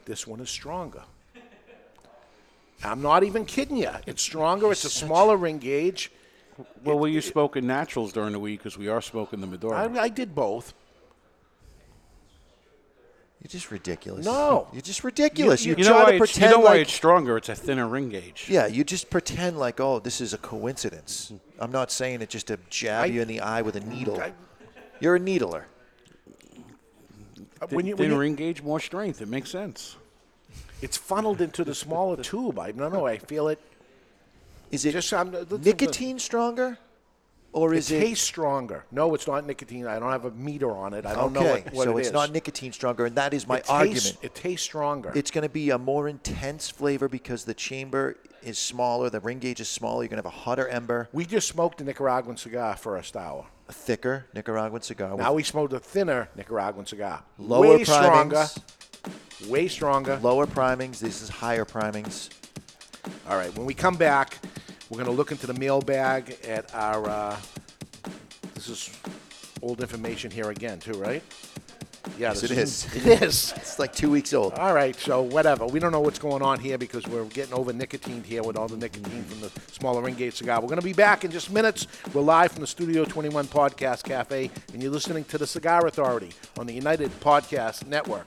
This one is stronger. I'm not even kidding you. It's stronger. It's a smaller ring gauge. Well, were you smoking naturals during the week? Because we are smoking the Maduro. I, I did both. You're just ridiculous. No. You're just ridiculous. You, you know try why to it's, you pretend know why like it's stronger? It's a thinner ring gauge. Yeah, you just pretend like, oh, this is a coincidence. I'm not saying it just to jab I- you in the eye with a needle. You're a needler. Uh, Thin, when you- when thin you- ring gauge, more strength. It makes sense. It's funneled into the smaller tube. I don't know. I feel it. Is it just I'm, listen to- nicotine stronger, or is it tastes stronger? No, it's not nicotine. I don't have a meter on it. I don't okay, know what, what so it it's is. not nicotine stronger, and that is my It tastes- argument. It tastes stronger. It's going to be a more intense flavor because the chamber is smaller, the ring gauge is smaller. You're going to have a hotter ember, We just smoked a Nicaraguan cigar first hour. a thicker Nicaraguan cigar. Now we smoked a thinner Nicaraguan cigar. lower Way stronger. Way stronger. Lower primings. This is higher primings. All right. When we come back, we're going to look into the mailbag at our. Uh, this is old information here again, too, right? Yeah, Yes, this it is. It is. It's like two weeks old. All right, so whatever. We don't know what's going on here because we're getting over nicotine here with all the nicotine from the smaller ring gauge cigar. We're going to be back in just minutes. We're live from the Studio 21 Podcast Cafe, and you're listening to the Cigar Authority on the United Podcast Network.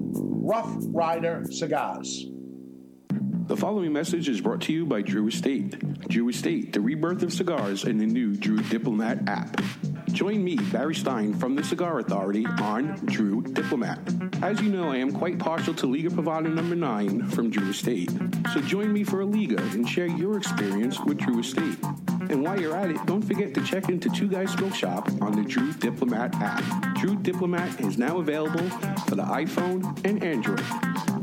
Rough Rider Cigars. The following message is brought to you by Drew Estate. Drew Estate, the rebirth of cigars in the new Drew Diplomat app. Join me, Barry Stein, from the Cigar Authority on Drew Diplomat. As you know, I am quite partial to Liga Privada number 9 from Drew Estate. So join me for a Liga and share your experience with Drew Estate. And while you're at it, don't forget to check into Two Guys Smoke Shop on the Drew Diplomat app. Drew Diplomat is now available for the iPhone and Android.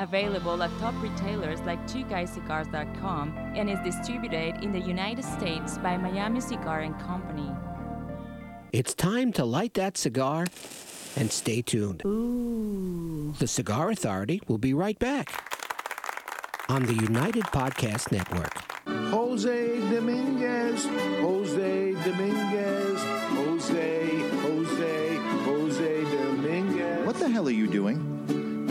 Available at top retailers like twoguyscigars.com and is distributed in the United States by Miami Cigar and Company. It's time to light that cigar and stay tuned. The Cigar Authority will be right back on the United Podcast Network. Jose Dominguez, Jose Dominguez, Jose, Jose, Jose Dominguez. What the hell are you doing?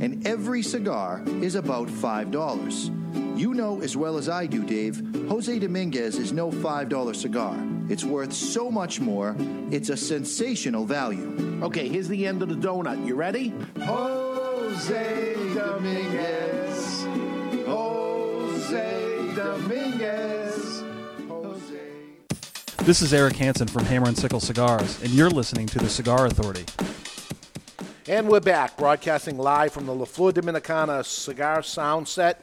And every cigar is about $5. You know as well as I do, Dave, Jose Dominguez is no $5 cigar. It's worth so much more, it's a sensational value. Okay, here's the end of the donut. You ready? Jose Dominguez. Jose Dominguez. Jose. This is Eric Hansen from Hammer and Sickle Cigars, and you're listening to the Cigar Authority. And we're back, broadcasting live from the La Flor Dominicana cigar sound set.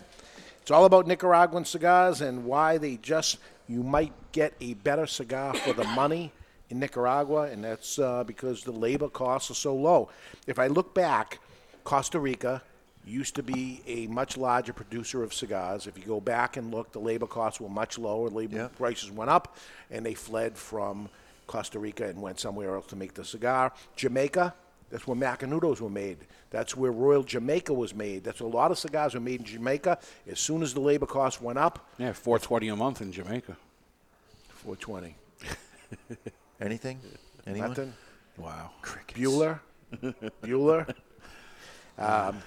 It's all about Nicaraguan cigars and why they just, you might get a better cigar for the money in Nicaragua, and that's uh, because the labor costs are so low. If I look back, Costa Rica used to be a much larger producer of cigars. If you go back and look, the labor costs were much lower, labor prices went up, and they fled from Costa Rica and went somewhere else to make the cigar. Jamaica, that's where Macanudos were made. That's where Royal Jamaica was made. That's where a lot of cigars were made in Jamaica. As soon as the labor costs went up, Yeah, 420 a month in Jamaica. 420. Anything? Anyone? Nothing. Wow. Crickets. Bueller. Bueller. Um,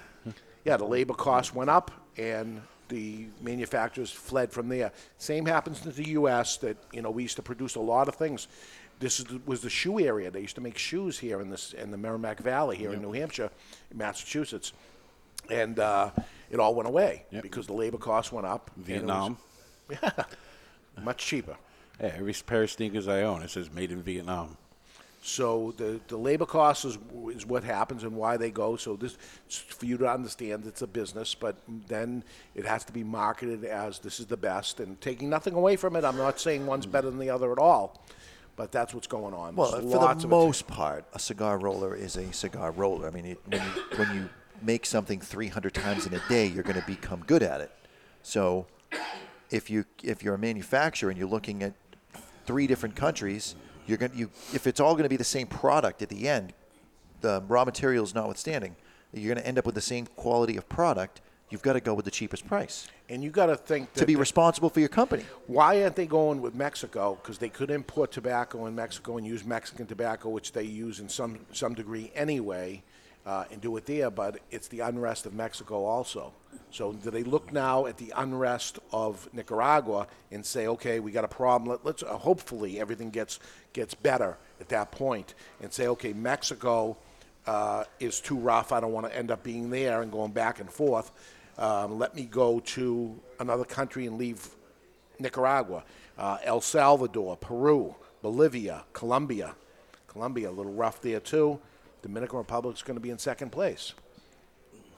yeah, the labor costs went up, and the manufacturers fled from there. Same happens to the U.S. That you know we used to produce a lot of things. This is, was the shoe area. They used to make shoes here in this in the Merrimack Valley here in New Hampshire, Massachusetts, and uh, it all went away because the labor costs went up. and it was- Vietnam. yeah, much cheaper. Yeah, every pair of sneakers I own, it says made in Vietnam. So the, the labor costs is, is what happens and why they go. So this for you to understand it's a business, but then it has to be marketed as this is the best. And taking nothing away from it, I'm not saying one's better than the other at all, but that's what's going on. Well, There's for the most part, a cigar roller is a cigar roller. I mean, it, when, you, when you make something 300 times in a day, you're going to become good at it. So, if you if you're a manufacturer and you're looking at three different countries, you're going you if it's all going to be the same product at the end, the raw materials notwithstanding, you're going to end up with the same quality of product. You've got to go with the cheapest price And you got to think to be responsible for your company. Why aren't they going with Mexico? Because they could import tobacco in Mexico and use Mexican tobacco, which they use in some some degree anyway, uh, and do it there. But it's the unrest of Mexico also. So do they look now at the unrest of Nicaragua and say, okay, we got a problem. Let, let's uh, hopefully everything gets gets better at that point, and say, okay, Mexico uh, is too rough. I don't want to end up being there and going back and forth. Um, let me go to another country and leave Nicaragua, uh, El Salvador, Peru, Bolivia, Colombia. Colombia, a little rough there too. Dominican Republic is going to be in second place.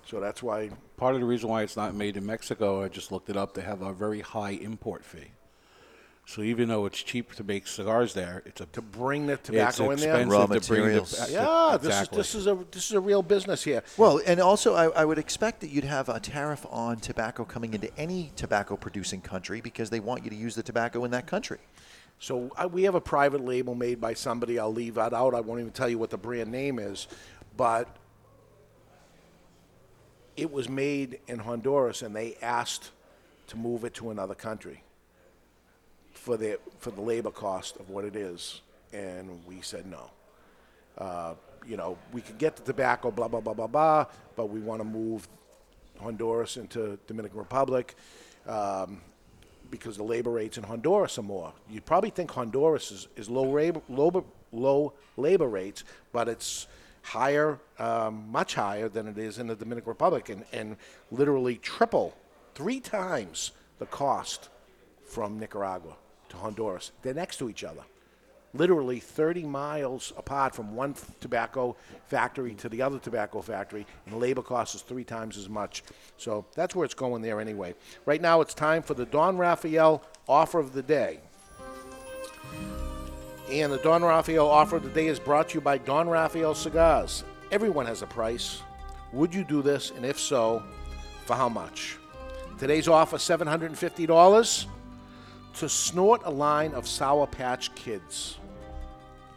So that's why Part of the reason why it's not made in Mexico, I just looked it up, they have a very high import fee. So even though it's cheap to make cigars there, it's a to bring the tobacco in it's there. expensive to bring the- yeah, exactly. this is this is a this is a real business here. Well, and also I, I would expect that you'd have a tariff on tobacco coming into any tobacco producing country because they want you to use the tobacco in that country. So uh, we have a private label made by somebody. I'll leave that out. I won't even tell you what the brand name is, but it was made in Honduras, and they asked to move it to another country for the for the labor cost of what it is, and we said no. Uh, you know, we could get the tobacco, blah blah blah blah blah, but we want to move Honduras into Dominican Republic. Um, because the labor rates in Honduras are more. You'd probably think Honduras is, is low, labor, low, low labor rates, but it's higher, um, much higher than it is in the Dominican Republic, and, and literally triple, three times the cost from Nicaragua to Honduras. They're next to each other. Literally 30 miles apart from one tobacco factory to the other tobacco factory, and labor cost is three times as much. So that's where it's going there anyway. Right now, it's time for the Don Raphael offer of the day. And the Don Raphael offer of the day is brought to you by Don Raphael Cigars. Everyone has a price. Would you do this? And if so, for how much? Today's offer $750 to snort a line of Sour Patch Kids.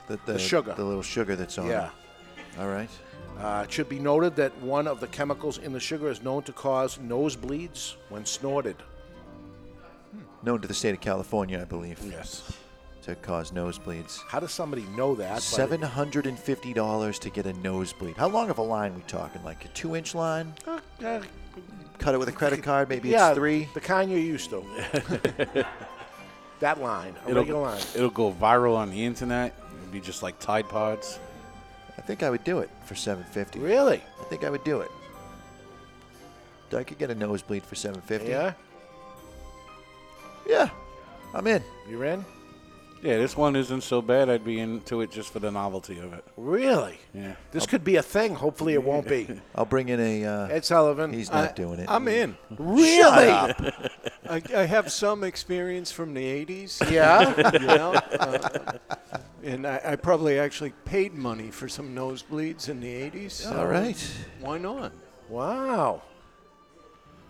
The, The sugar. The little sugar that's on Yeah. it. All right. Uh, it should be noted that one of the chemicals in the sugar is known to cause nosebleeds when snorted. Known to the state of California, I believe. Yes. To cause nosebleeds. How does somebody know that? but- Seven hundred and fifty dollars to get a nosebleed. How long of a line we talking? Like a two-inch line? Uh, uh, Cut it with a credit card. Maybe yeah, it's three. The kind you're used to. that line, a It'll, regular line. it'll go viral on the internet. It'll be just like Tide Pods. I think I would do it for seven fifty. Really? I think I would do it. I could get a nosebleed for seven fifty. Yeah? Yeah. I'm in. You're in? Yeah, this one isn't so bad. I'd be into it just for the novelty of it. Really? Yeah. This could be a thing. Hopefully, it won't be. I'll bring in a. Uh, Ed Sullivan. He's not I- doing it. I'm in. Really? Shut up. I, I have some experience from the 80s. Yeah? you know, uh, and I, I probably actually paid money for some nosebleeds in the 80s. All right. Why not? Wow.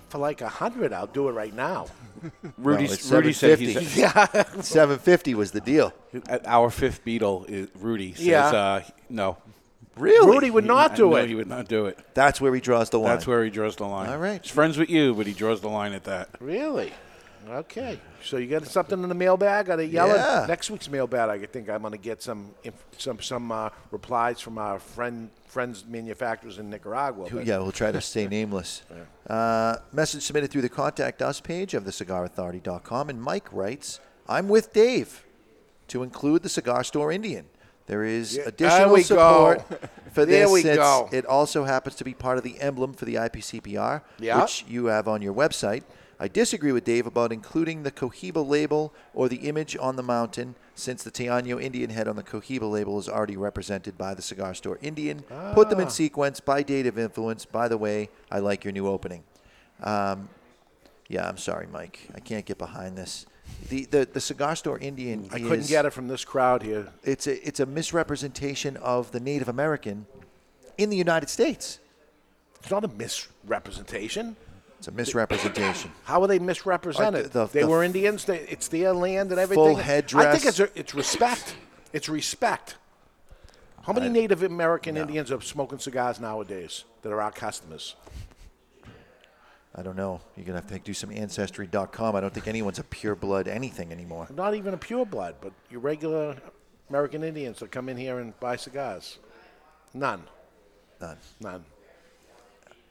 For like a hundred, I'll do it right now. Rudy, No, it's Rudy said he's 750. 750 was the deal. Our fifth Beatle, is Rudy, says Yeah. uh, no. Really? Rudy would not do know it. He would not do it. That's where he draws the line. That's where he draws the line. All right. He's friends with you, but he draws the line at that. Really? Okay. So you got something in the mailbag? Got to yell Yeah. Next week's mailbag, I think I'm going to get some inf- some some uh, replies from our friend friends manufacturers in Nicaragua. Who- Yeah, we'll try to stay nameless. Uh, message submitted through the contact us page of thecigarauthority.com. And Mike writes, I'm with Dave to include the cigar store Indian. There is Yeah, additional support go. for There this. we since go. It also happens to be part of the emblem for the IPCPR, Yeah. which you have on your website. I disagree with Dave about including the Cohiba label or the image on the mountain, since the Taino Indian head on the Cohiba label is already represented by the cigar store Indian. Put them in Ah. sequence by date of influence. By the way, I like your new opening. Um, yeah, I'm sorry, Mike. I can't get behind this. The the, the cigar store Indian. I couldn't get it from this crowd here. It's a it's a misrepresentation of the Native American in the United States. It's not a misrepresentation. It's a misrepresentation. How are they misrepresented? Uh, the- they the were Indians. They, it's their land and everything. I headdress. I think it's, a, it's respect. It's respect. How many Native American Indians are smoking cigars nowadays that are our customers? I don't know. You're gonna have to do some ancestry.com. I don't think anyone's a pure blood anything anymore. Not even a pure blood, but your regular American Indians that come in here and buy cigars. None. None. None.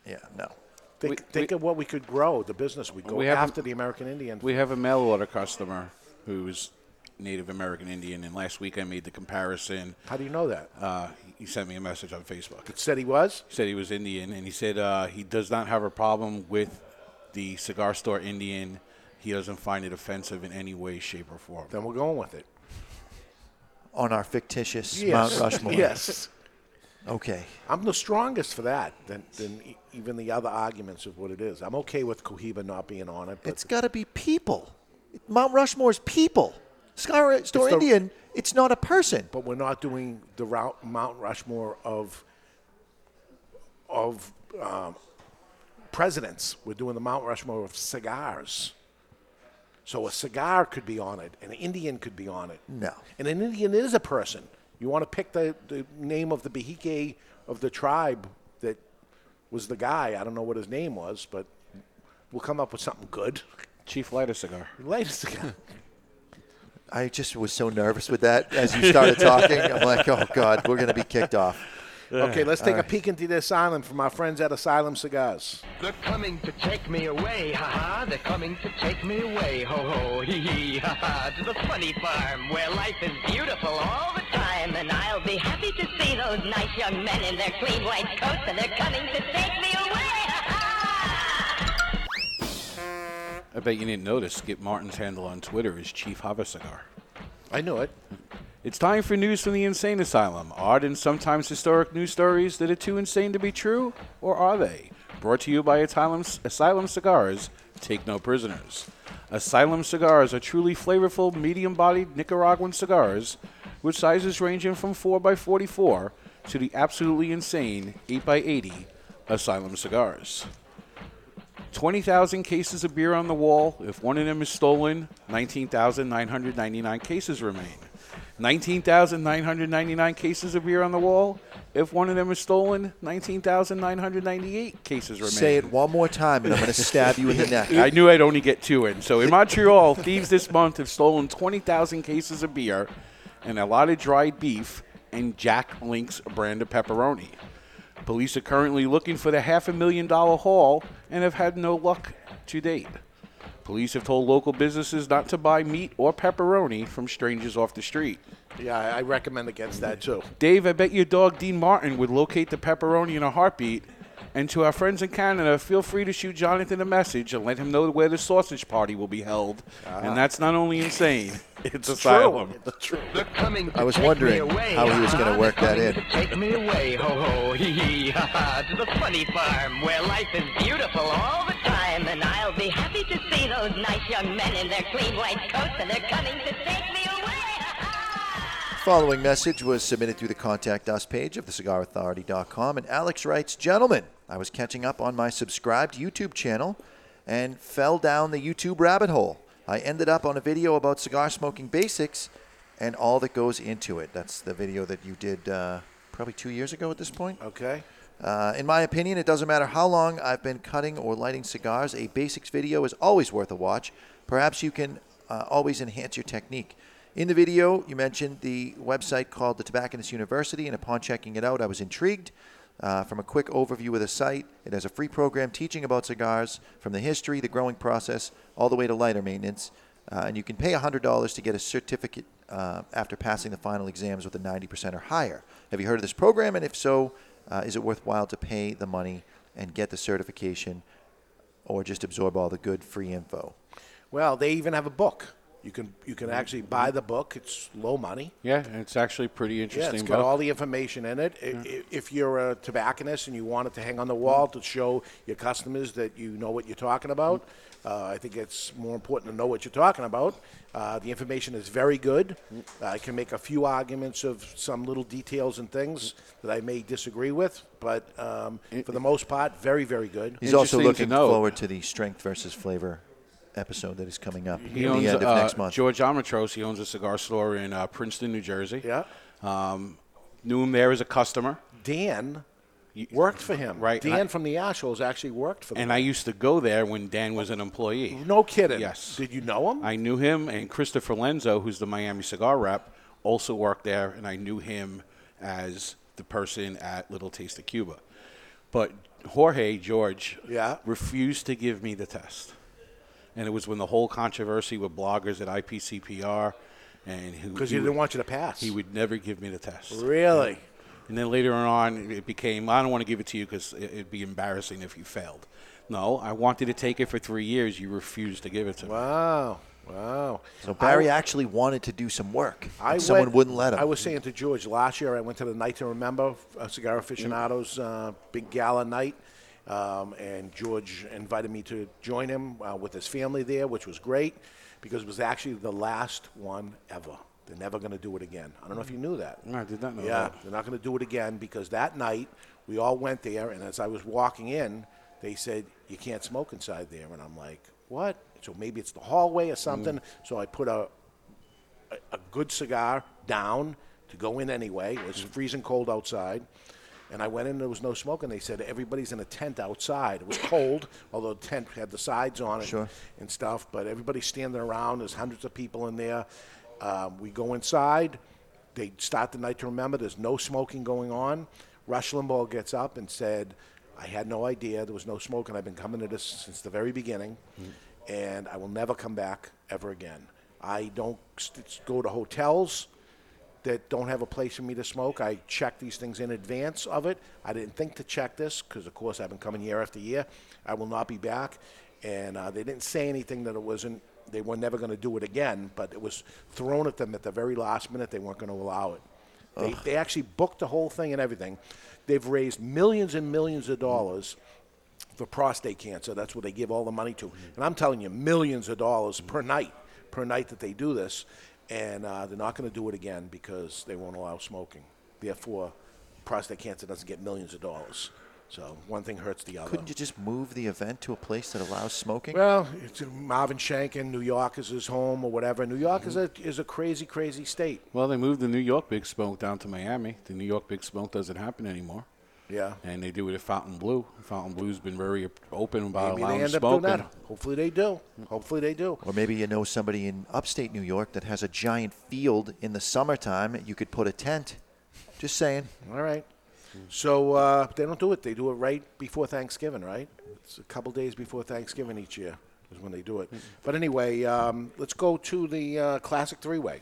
Yeah, no. Think, think of what we could grow, the business we go We have a- after the American Indian. We have a mail order customer who's Native American Indian, and last week I made the comparison. How do you know that? Uh, he sent me a message on Facebook. It said he was? He said he was Indian, and he said uh, he does not have a problem with the cigar store Indian. He doesn't find it offensive in any way, shape, or form. Then we're going with it. On our fictitious Yes. Mount Rushmore. yes. Okay. I'm the strongest for that than, than e- even the other arguments of what it is. I'm okay with Cohiba not being on it. But It's got to be people. Mount Rushmore's people. Cigar store the- Indian. It's not a person. but we're not doing the route Mount Rushmore of of um, presidents. We're doing the Mount Rushmore of cigars. So a cigar could be on it, an Indian could be on it. No. And an Indian is a person. You want to pick the, the name of the Behike of the tribe that was the guy. I don't know what his name was, but we'll come up with something good. Chief light a cigar. Light a cigar. I just was so nervous with that as you started talking. I'm like, oh God, we're going to be kicked off. Okay, let's take All a right. peek into the asylum from our friends at Asylum Cigars. They're coming to take me away, ha ha. They're coming to take me away, ho ho, hee hee, ha ha. To the funny farm where life is beautiful all the time. And I'll be happy to see those nice young men in their clean white coats, and they're coming to take me away. I bet you didn't notice Skip Martin's handle on Twitter is Chief Hava Cigar. I knew it. It's time for news from the insane asylum. Odd and sometimes historic news stories that are too insane to be true, or are they? Brought to you by Asylum, Asylum Cigars. Take no prisoners. Asylum cigars are truly flavorful, medium-bodied Nicaraguan cigars, with sizes ranging from 4x44 to the absolutely insane 8x80 Asylum cigars. 20,000 cases of beer on the wall. If one of them is stolen, 19,999 cases remain. 19,999 cases of beer on the wall. If one of them is stolen, 19,998 cases remain. Say it one more time, and I'm going to stab you in the neck. I knew I'd only get two in. So in Montreal, thieves this month have stolen 20,000 cases of beer and a lot of dried beef and Jack Link's brand of pepperoni. Police are currently looking for the half a million dollar haul and have had no luck to date. Police have told local businesses not to buy meat or pepperoni from strangers off the street. Yeah, I recommend against that too. Dave, I bet your dog Dean Martin would locate the pepperoni in a heartbeat. And to our friends in Canada, feel free to shoot Jonathan a message and let him know where the sausage party will be held. And ah. that's not only insane, it's asylum. It's true. They're coming I was wondering how he was gonna work that in. to Take me away, ho ho, hee hee, ha ha. To the funny farm where life is beautiful all the time. And I'll be happy to see those nice young men in their clean white coats, and they're coming to take me away. Following message was submitted through the contact us page of thecigarauthority.com. And Alex writes, Gentlemen, I was catching up on my subscribed YouTube channel and fell down the YouTube rabbit hole. I ended up on a video about cigar smoking basics and all that goes into it. That's the video that you did uh, probably two years ago at this point. Okay. Uh, in my opinion, it doesn't matter how long I've been cutting or lighting cigars, a basics video is always worth a watch. Perhaps you can uh, always enhance your technique. In the video, you mentioned the website called the Tobacconist University, and upon checking it out, I was intrigued. Uh, from a quick overview of the site, it has a free program teaching about cigars from the history, the growing process, all the way to lighter maintenance. Uh, and you can pay $100 to get a certificate uh, after passing the final exams with a 90% or higher. Have you heard of this program? And if so, uh, is it worthwhile to pay the money and get the certification or just absorb all the good free info? Well, they even have a book. You can you can actually buy the book. It's low money. Yeah, and it's actually pretty interesting. Yeah, interesting. it's got book. all the information in it. I- I- If you're a tobacconist and you want it to hang on the wall to show your customers that you know what you're talking about, uh, I think it's more important to know what you're talking about. Uh, the information is very good. I can make a few arguments of some little details and things that I may disagree with, but um, for the most part, very, very good. He's also looking forward to the strength versus flavor episode that is coming up He owns the end of uh, next month. George Armenteros. He owns a cigar store in uh, Princeton, New Jersey. Yeah. Um, knew him there as a customer. Dan worked for him. Right. Dan I- from the Ashholes actually worked for them. And I used to go there when Dan was an employee. No kidding. Yes. Did you know him? I knew him, and Christopher Lenzo, who's the Miami cigar rep, also worked there, and I knew him as the person at Little Taste of Cuba. But Jorge George Yeah. refused to give me the test, and it was when the whole controversy with bloggers at IPCPR, and who Because he didn't want you to pass. He would never give me the test. Really? And then later on, it became I don't want to give it to you because it'd be embarrassing if you failed. No, I wanted to take it for three years. You refused to give it to me. Wow. Wow. So Barry I- actually wanted to do some work. I and someone went- wouldn't let him. I was saying to George last year, I went to the Night to Remember, uh, Cigar Aficionados uh, big gala night, um, and George invited me to join him uh, with his family there, which was great because it was actually the last one ever. They're never going to do it again. I don't know if you knew that. No, I did not know Yeah, that. they're not going to do it again because that night we all went there, and as I was walking in, they said you can't smoke inside there, and I'm like, what? So maybe it's the hallway or something. So I put a a, a good cigar down to go in anyway. It was freezing cold outside. And I went in, there was no smoke, and they said everybody's in a tent outside. It was cold, although the tent had the sides on it Sure. and stuff, but everybody's standing around. There's hundreds of people in there. Um, we go inside. They start the night to remember. There's no smoking going on. Rush Limbaugh gets up and said, I had no idea there was no smoking. I've been coming to this since the very beginning, and I will never come back ever again. I don't st- go to hotels that don't have a place for me to smoke. I check these things in advance of it. I didn't think to check this because, of course, I've been coming year after year. I will not be back. And uh, they didn't say anything that it wasn't, they were never going to do it again, but it was thrown at them at the very last minute. They weren't going to allow it. They, they actually booked the whole thing and everything. They've raised millions and millions of dollars for prostate cancer. That's what they give all the money to. And I'm telling you, millions of dollars per night, per night that they do this. And uh, they're not going to do it again because they won't allow smoking. Therefore, prostate cancer doesn't get millions of dollars. So one thing hurts the other. Couldn't you just move the event to a place that allows smoking? Well, it's Marvin Shanken, New York is his home or whatever. New York is a Mm-hmm. is a crazy, crazy state. Well, they moved the New York Big Smoke down to Miami. The New York Big Smoke doesn't happen anymore. Yeah. And they do it at Fontainebleau. Fountain Blue's been very open about Maybe allowing they end up doing smoking. that. Hopefully they do. Hopefully they do. Or maybe you know somebody in upstate New York that has a giant field in the summertime. You could put a tent. Just saying. All right. So uh, they don't do it. They do it right before Thanksgiving, right? It's a couple days before Thanksgiving each year is when they do it. But anyway, um, let's go to the uh, classic three-way.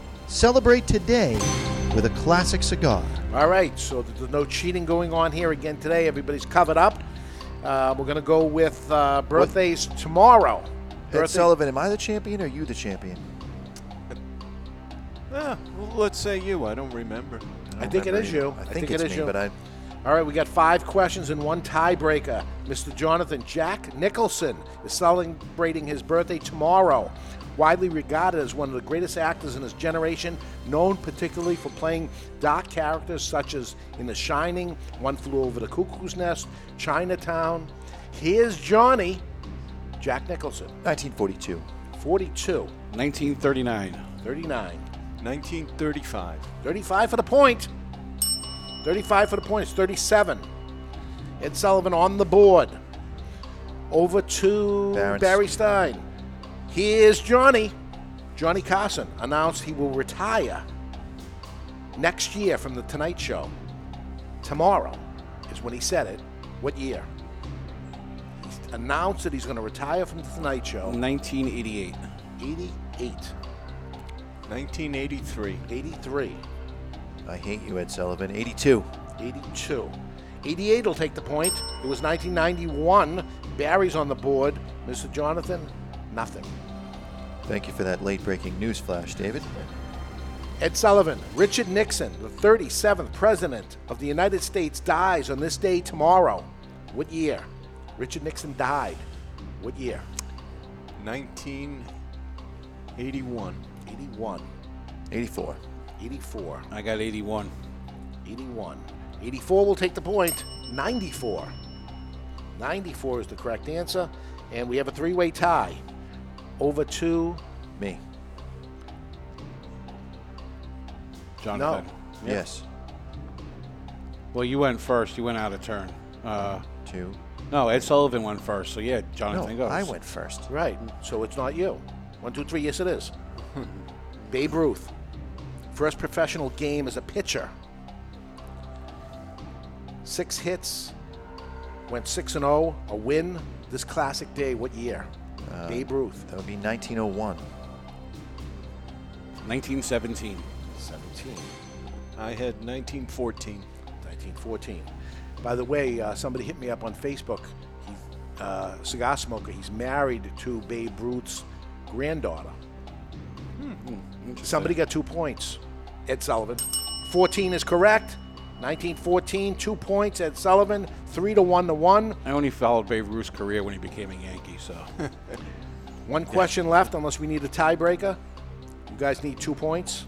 Celebrate today with a classic cigar. All right, so there's no cheating going on here again today. Everybody's covered up. Uh, we're going to go with uh, birthdays tomorrow. Ed Birthday- Sullivan, am I the champion or you the champion? Ah, well, let's say you. I don't remember. I think it is you. I think it's it is me, you. but I- All right, we got five questions and one tiebreaker. Mr. Jonathan Jack Nicholson is celebrating his birthday tomorrow. Widely regarded as one of the greatest actors in his generation, known particularly for playing dark characters such as in The Shining, One Flew Over the Cuckoo's Nest, Chinatown. Here's Johnny, Jack Nicholson. 1942. 42. 1939. 39. 1935. 35 for the point. 35 for the point. It's 37. Ed Sullivan on the board. Over to Barrett. Barry Stein. Here's Johnny. Johnny Carson announced he will retire next year from The Tonight Show. Tomorrow is when he said it. What year? He's announced that he's going to retire from The Tonight Show. 1988. 88. 1983. 83. I hate you, Ed Sullivan. 82. 82. 88 will take the point. It was 1991. Barry's on the board. Mr. Jonathan, nothing. Thank you for that late breaking news flash, David. Ed Sullivan, Richard Nixon, the 37th President of the United States, dies on this day tomorrow. What year? Richard Nixon died. What year? 1981. 81. 84. 84. I got 81. 81. 84 will take the point. 94. 94 is the correct answer. And we have a three way tie. Over to me. Jonathan. No. Yes. Well, you went first. You went out of turn. Uh, Two. No, Ed Sullivan went first. So yeah, Jonathan No, goes. I went first. Right. So it's not you. One, two, three. Yes, it is. Babe Ruth. First professional game as a pitcher. Six hits. Went 6 and 0. A win this classic day. What year? Uh, Babe Ruth. That would be 1901. 1917. 17. I had 1914. 1914. By the way, uh, somebody hit me up on Facebook. He, uh, cigar smoker. He's married to Babe Ruth's granddaughter. Somebody got two points. Ed Sullivan. 14 is correct. 1914, two points. Ed Sullivan, three to one to one. I only followed Babe Ruth's career when he became a Yankee. So One question left, unless we need a tiebreaker. You guys need two points.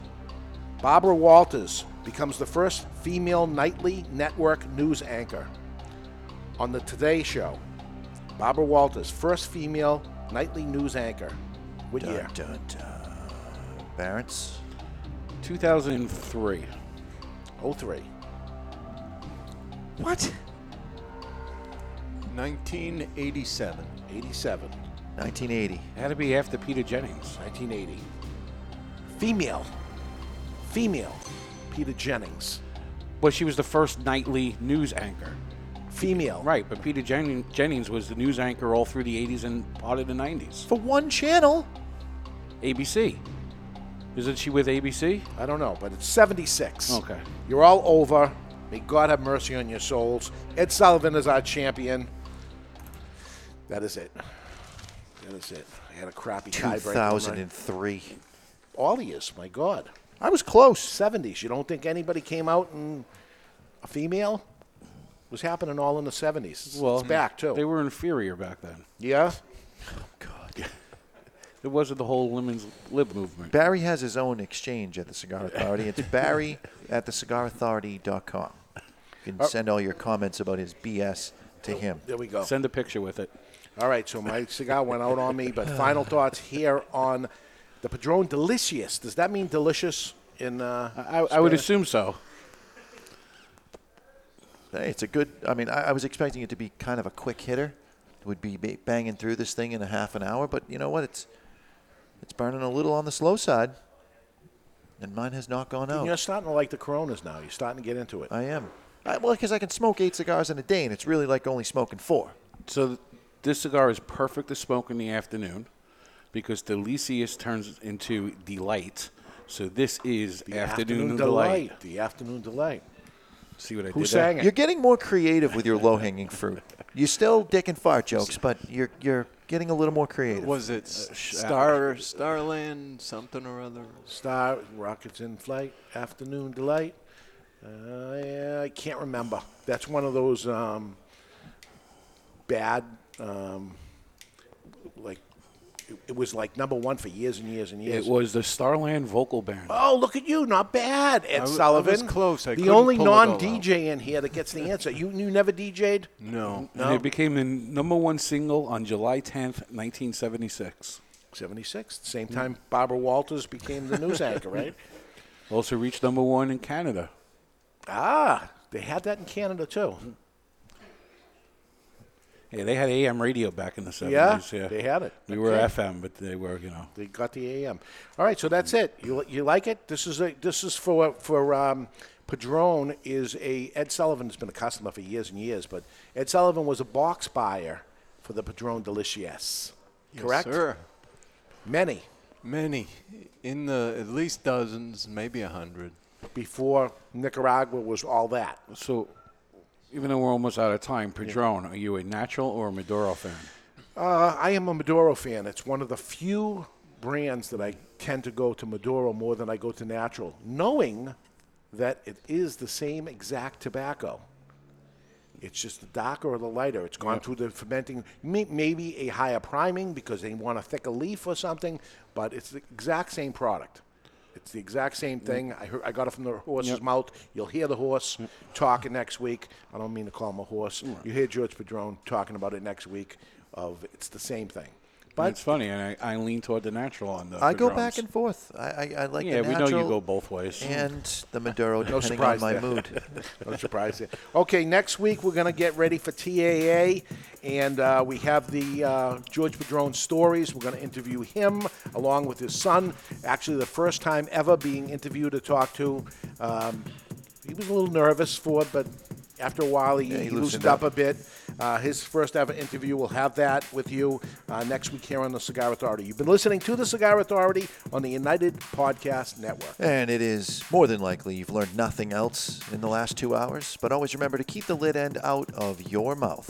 Barbara Walters becomes the first female nightly network news anchor on the Today Show. Barbara Walters, first female nightly news anchor. What Dun, year? dun, dun. Barrett's. 2003. 03. What? 1987. 87. 1980. Had to be after Peter Jennings. 1980. Female. Female. Peter Jennings. Well, she was the first nightly news anchor. Female. Right, but Peter Jen- Jennings was the news anchor all through the 80s and part of the 90s. For one channel? ABC. Isn't she with ABC? I don't know, but it's 76. Okay. You're all over. May God have mercy on your souls. Ed Sullivan is our champion. That is it. That is it. I had a crappy tiebreaker. 2003. All he is, my God. I was close. 70s. You don't think anybody came out and a female? It was happening all in the 70s. It's, Well, it's back, too. They were inferior back then. yeah? Oh, God. it wasn't the whole women's lib movement. Barry has his own exchange at the Cigar Authority. It's Barry at thecigarauthority.com. You can Oh. send all your comments about his BS to him. There we go. Send a picture with it. All right, so my cigar went out on me, but final thoughts here on the Padron Delicias. Does that mean delicious in uh, I, I would assume so. Hey, it's a good. I mean, I, I was expecting it to be kind of a quick hitter, It would be banging through this thing in a half an hour. But you know what? It's it's burning a little on the slow side, and mine has not gone out. You're starting to like the Coronas now. You're starting to get into it. I am. I, well, because I can smoke eight cigars in a day, and it's really like only smoking four. So th- this cigar is perfect to smoke in the afternoon because Delicious turns into Delight. So this is The afternoon, delight. The afternoon delight. See what I Who did sang there? it? You're getting more creative with your low hanging fruit. You still dick and fart jokes, but you're you're getting a little more creative. Was it uh, uh, Star Starland something or other? Star rockets in flight. Afternoon delight. Uh, yeah, I can't remember. That's one of those um, bad, um, like it, it was like number one for years and years and years. It was the Starland Vocal Band. Oh, look at you! Not bad, Ed I w- I Sullivan. was close. I the couldn't only pull it all out. non-DJ in here that gets the answer. You you never DJ'd? No. No. And it became the number one single on July 10th, 1976. 76. Same time Barbara Walters became the news anchor, right? Also reached number one in Canada. Ah, they had that in Canada too. Yeah, they had AM radio back in the 70s. Yeah, Yeah, they had it. We were FM, but they were, you know. They got the AM. All right, so that's it. You you like it? This is a this is for for um, Padron is a Ed Sullivan has been a customer for years and years, but Ed Sullivan was a box buyer for the Padron Delicias. Yes, Correct? sir. Many Many. In the at least dozens, maybe a hundred. Before Nicaragua was all that. So, even though we're almost out of time, Padron, are you a natural or a Maduro fan? Uh, I am a Maduro fan. It's one of the few brands that I tend to go to Maduro more than I go to natural, knowing that it is the same exact tobacco. It's just the darker or the lighter. It's gone through the fermenting, may, maybe a higher priming because they want a thicker leaf or something, but it's the exact same product. It's the exact same mm. thing. I, heard, I got it from the horse's Yep. mouth. You'll hear the horse talking next week. I don't mean to call him a horse. You hear George Padron talking about it next week. Of it's the same thing. But it's funny, and I, I lean toward the natural on the. I go back and forth. I, I, I like Yeah, the we know you go both ways. And the Maduro, No depending on my there. mood. no surprise there. Okay, next week we're going to get ready for TAA, and uh, we have the uh, George Padron stories. We're going to interview him along with his son. Actually, the first time ever being interviewed to talk to. Um, he was a little nervous for it, but after a while he, Yeah, he he loosened up. up. a bit. Uh, his first ever interview. We'll have that with you uh, next week here on the Cigar Authority. You've been listening to the Cigar Authority on the United Podcast Network. And it is more than likely you've learned nothing else in the last two hours, but always remember to keep the lid end out of your mouth.